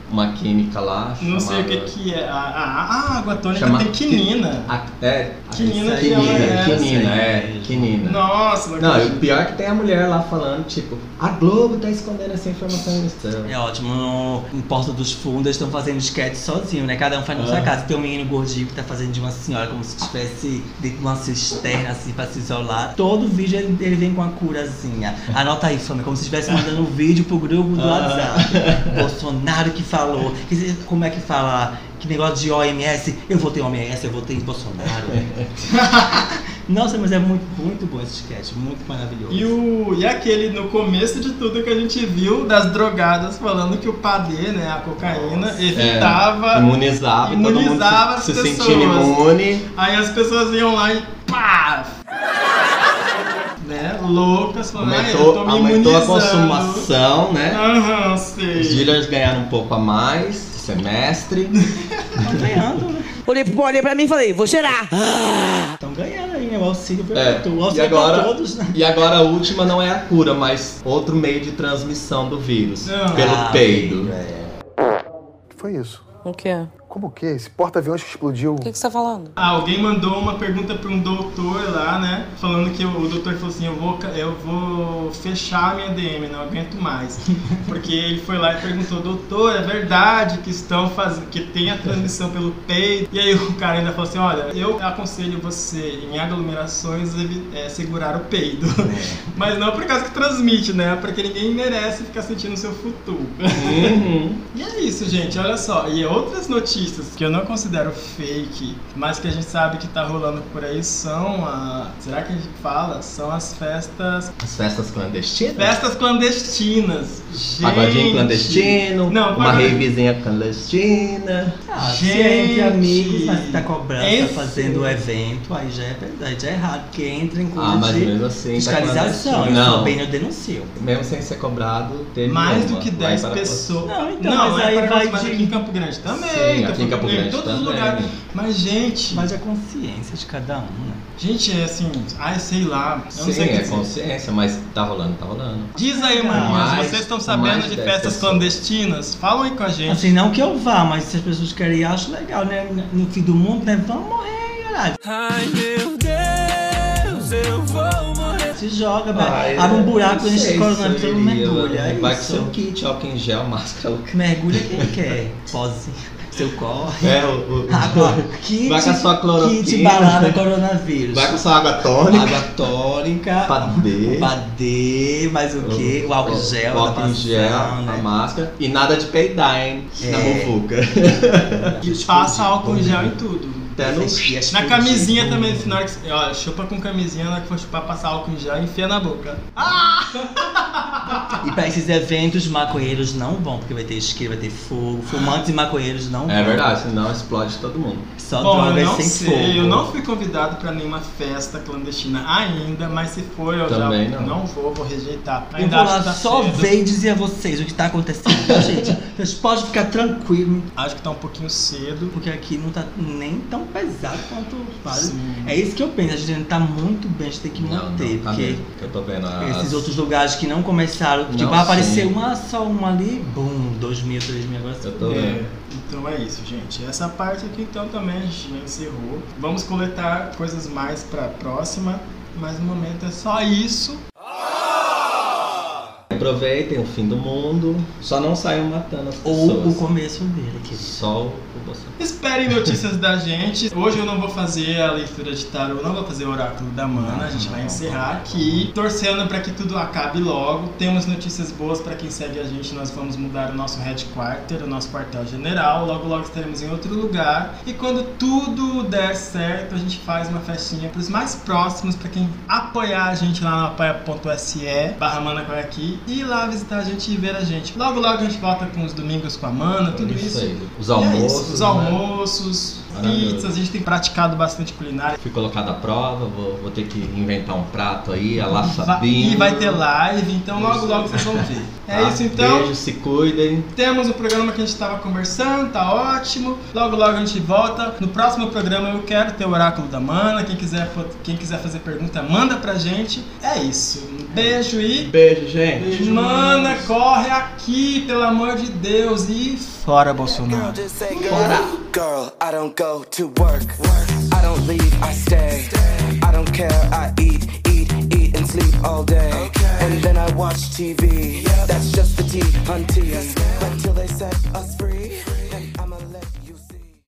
uma química lá. Não sei o que chamada- que é. A, a- a água tônica Chama- tem quinina. A- é, Quinina que quinina, é, quinina, é, quinina. Nossa, Não, acredito. o pior é que tem a mulher lá falando, tipo, a Globo tá escondendo essa informação no céu. É ótimo, no, em Porta dos Fundos eles estão fazendo sketch sozinho, né? Cada um faz na sua Ah. casa. Tem um menino gordinho que tá fazendo de uma senhora como se estivesse dentro de uma cisterna, assim, pra se isolar. Todo vídeo ele, ele vem com uma curazinha. Anota aí, fama, como se estivesse mandando um vídeo pro grupo do Ah. WhatsApp. Bolsonaro que falou. Como é que fala? Que negócio de OMS? Eu votei OMS, eu votei em Bolsonaro. Nossa, mas é muito, muito bom esse sketch, muito maravilhoso. E, o, e aquele no começo de tudo que a gente viu das drogadas falando que o padê, né, a cocaína, evitava. É, imunizava, todo mundo imunizava se, as se pessoas. sentindo imune. Aí as pessoas iam lá e pá! né? Loucas, falando, "Ai, eu Aumentou, tô me aumentou a imunizando." consumação, né? Aham, Os sei. dealers ganharam um pouco a mais, semestre. Estão ganhando, né? Olhei, olhei pra mim e falei, vou cheirar. Estão ganhando aí, né? O auxílio É, perpetuo. O e auxílio agora, pra todos, né? e agora a última não é a cura, mas outro meio de transmissão do vírus. Não. Pelo Ah, peido. O que foi isso? O quê? Como o quê? Esse porta-aviões que explodiu. O que, que você tá falando? Ah, alguém mandou uma pergunta para um doutor lá, né? Falando que o, o doutor falou assim: eu vou, eu vou fechar a minha DM, não aguento mais. Porque ele foi lá e perguntou: doutor, é verdade que estão fazendo, que tem a transmissão pelo peito? E aí o cara ainda falou assim: olha, eu aconselho você em aglomerações é, segurar o peido. Mas não por causa que transmite, né? Porque ninguém merece ficar sentindo o seu futuro. Uhum. E é isso, gente, olha só. E outras notícias que eu não considero fake, mas que a gente sabe que tá rolando por aí são a. Será que a gente fala? São as festas. As festas clandestinas? Festas clandestinas. Gente. Pagodinho clandestino, Não, uma pagode- ravezinha clandestina. Ah, se é Gente. amigos, mas tá cobrando, Esse- tá fazendo o evento, aí já é verdade, já é errado, porque entra em coisa Ah, mas de mesmo assim, tá fiscalização. sou Não. bem, eu denuncio. Mesmo sem ser cobrado, teve Mais uma do que lá em 10 Paraguai. pessoas. Não, então, não mas é aí Paraguai, vai de- aqui em Campo Grande também. Sim, tá aqui em Campo Grande em todos os também. lugares. Mas, gente, Mas é consciência de cada um, né? gente, é assim, ai, sei lá. Eu não Sim, sei o que é dizer. consciência, mas tá rolando, tá rolando. Diz aí, Mais- vocês estão sabendo de de 10 festas pessoas. clandestinas? Falam aí com a gente. Assim, não que eu vá, mas se as pessoas querem ir, acho legal, né? No fim do mundo, né? Vamos morrer, caralho. Ai meu Deus, eu vou morrer. Se joga, Ah, velho. Abre um não buraco, sei enche de se coronavírus, todo iria. mergulha. É Vai com seu kit, álcool em gel, máscara. Mergulha quem quer. Pose. Seu corre. É, o, o- Água, kit, Vai com a sua cloroquina. kit balada coronavírus. Vai com sua água tônica. Água tônica. Padê. Padê, mais o quê? O álcool gel. O álcool gel, passão, a né? máscara. E nada de peidar, hein? Na É. muvuca. E passa álcool em gel em tudo. Pé no... Na camisinha também, na hora que ó, chupa com camisinha, na hora que for chupar, passar álcool em gel e enfia na boca. E pra esses eventos, maconheiros não vão, porque vai ter isqueiro, vai ter fogo. Fumantes e maconheiros não vão. É verdade, senão explode todo mundo. Só Bom, drogas eu não sem sei, fogo. eu não fui convidado pra nenhuma festa clandestina ainda, mas se for eu Também já não. vou, vou rejeitar. Eu Ainda vou acho lá tá só cedo. ver e dizer a vocês o que tá acontecendo, tá, gente? Vocês podem ficar tranquilos, Acho que tá um pouquinho cedo. porque aqui não tá nem tão pesado quanto faz. Sim. É isso que eu penso, a gente tá muito bem, a gente tem que Não, manter, não, tá porque mesmo. Eu tô vendo as... esses outros lugares que não começaram, tipo, Não, vai aparecer uma só uma ali, bum, dois mil, três mil, agora Eu tô É, então é isso, gente. Essa parte aqui então também a gente já encerrou. Vamos coletar coisas mais pra próxima, mas no momento é só isso. Aproveitem o fim do mundo, só não saiam matando as Ou pessoas. o começo dele, querido. Só o Bolsonaro. Esperem notícias da gente. Hoje eu não vou fazer a leitura de tarô, não vou fazer o oráculo da mana. A gente vai encerrar aqui, torcendo para que tudo acabe logo. Temos notícias boas para quem segue a gente. Nós vamos mudar o nosso headquarter, o nosso quartel-general. Logo, logo estaremos em outro lugar. E quando tudo der certo, a gente faz uma festinha para os mais próximos, para quem apoiar a gente lá no apoia.se barra mana é aqui ir lá visitar a gente e ver a gente. Logo, logo a gente volta com os domingos com a mana, tudo Isso isso. aí. Os E é isso, almoços, os né? almoços, Maravilhoso. pizzas, a gente tem praticado bastante culinária. Fui colocado à prova, vou, vou ter que inventar um prato aí, a lá. E vai ter live, então logo logo vocês vão ver. É Tá? isso então. Beijo, se cuidem. Temos o programa que a gente estava conversando, tá ótimo. Logo logo a gente volta. No próximo programa eu quero ter o oráculo da mana. Quem quiser, quem quiser fazer pergunta, manda pra gente. É isso. Beijo e. Beijo, gente. Beijo, mana, corre aqui, pelo amor de Deus. E fora Bolsonaro. Just say, girl, girl, I don't go to work. I don't leave, I stay. I don't care, I eat, eat, eat and sleep all day. And then I watch TV. That's just the tea, hunty. Until they set us free.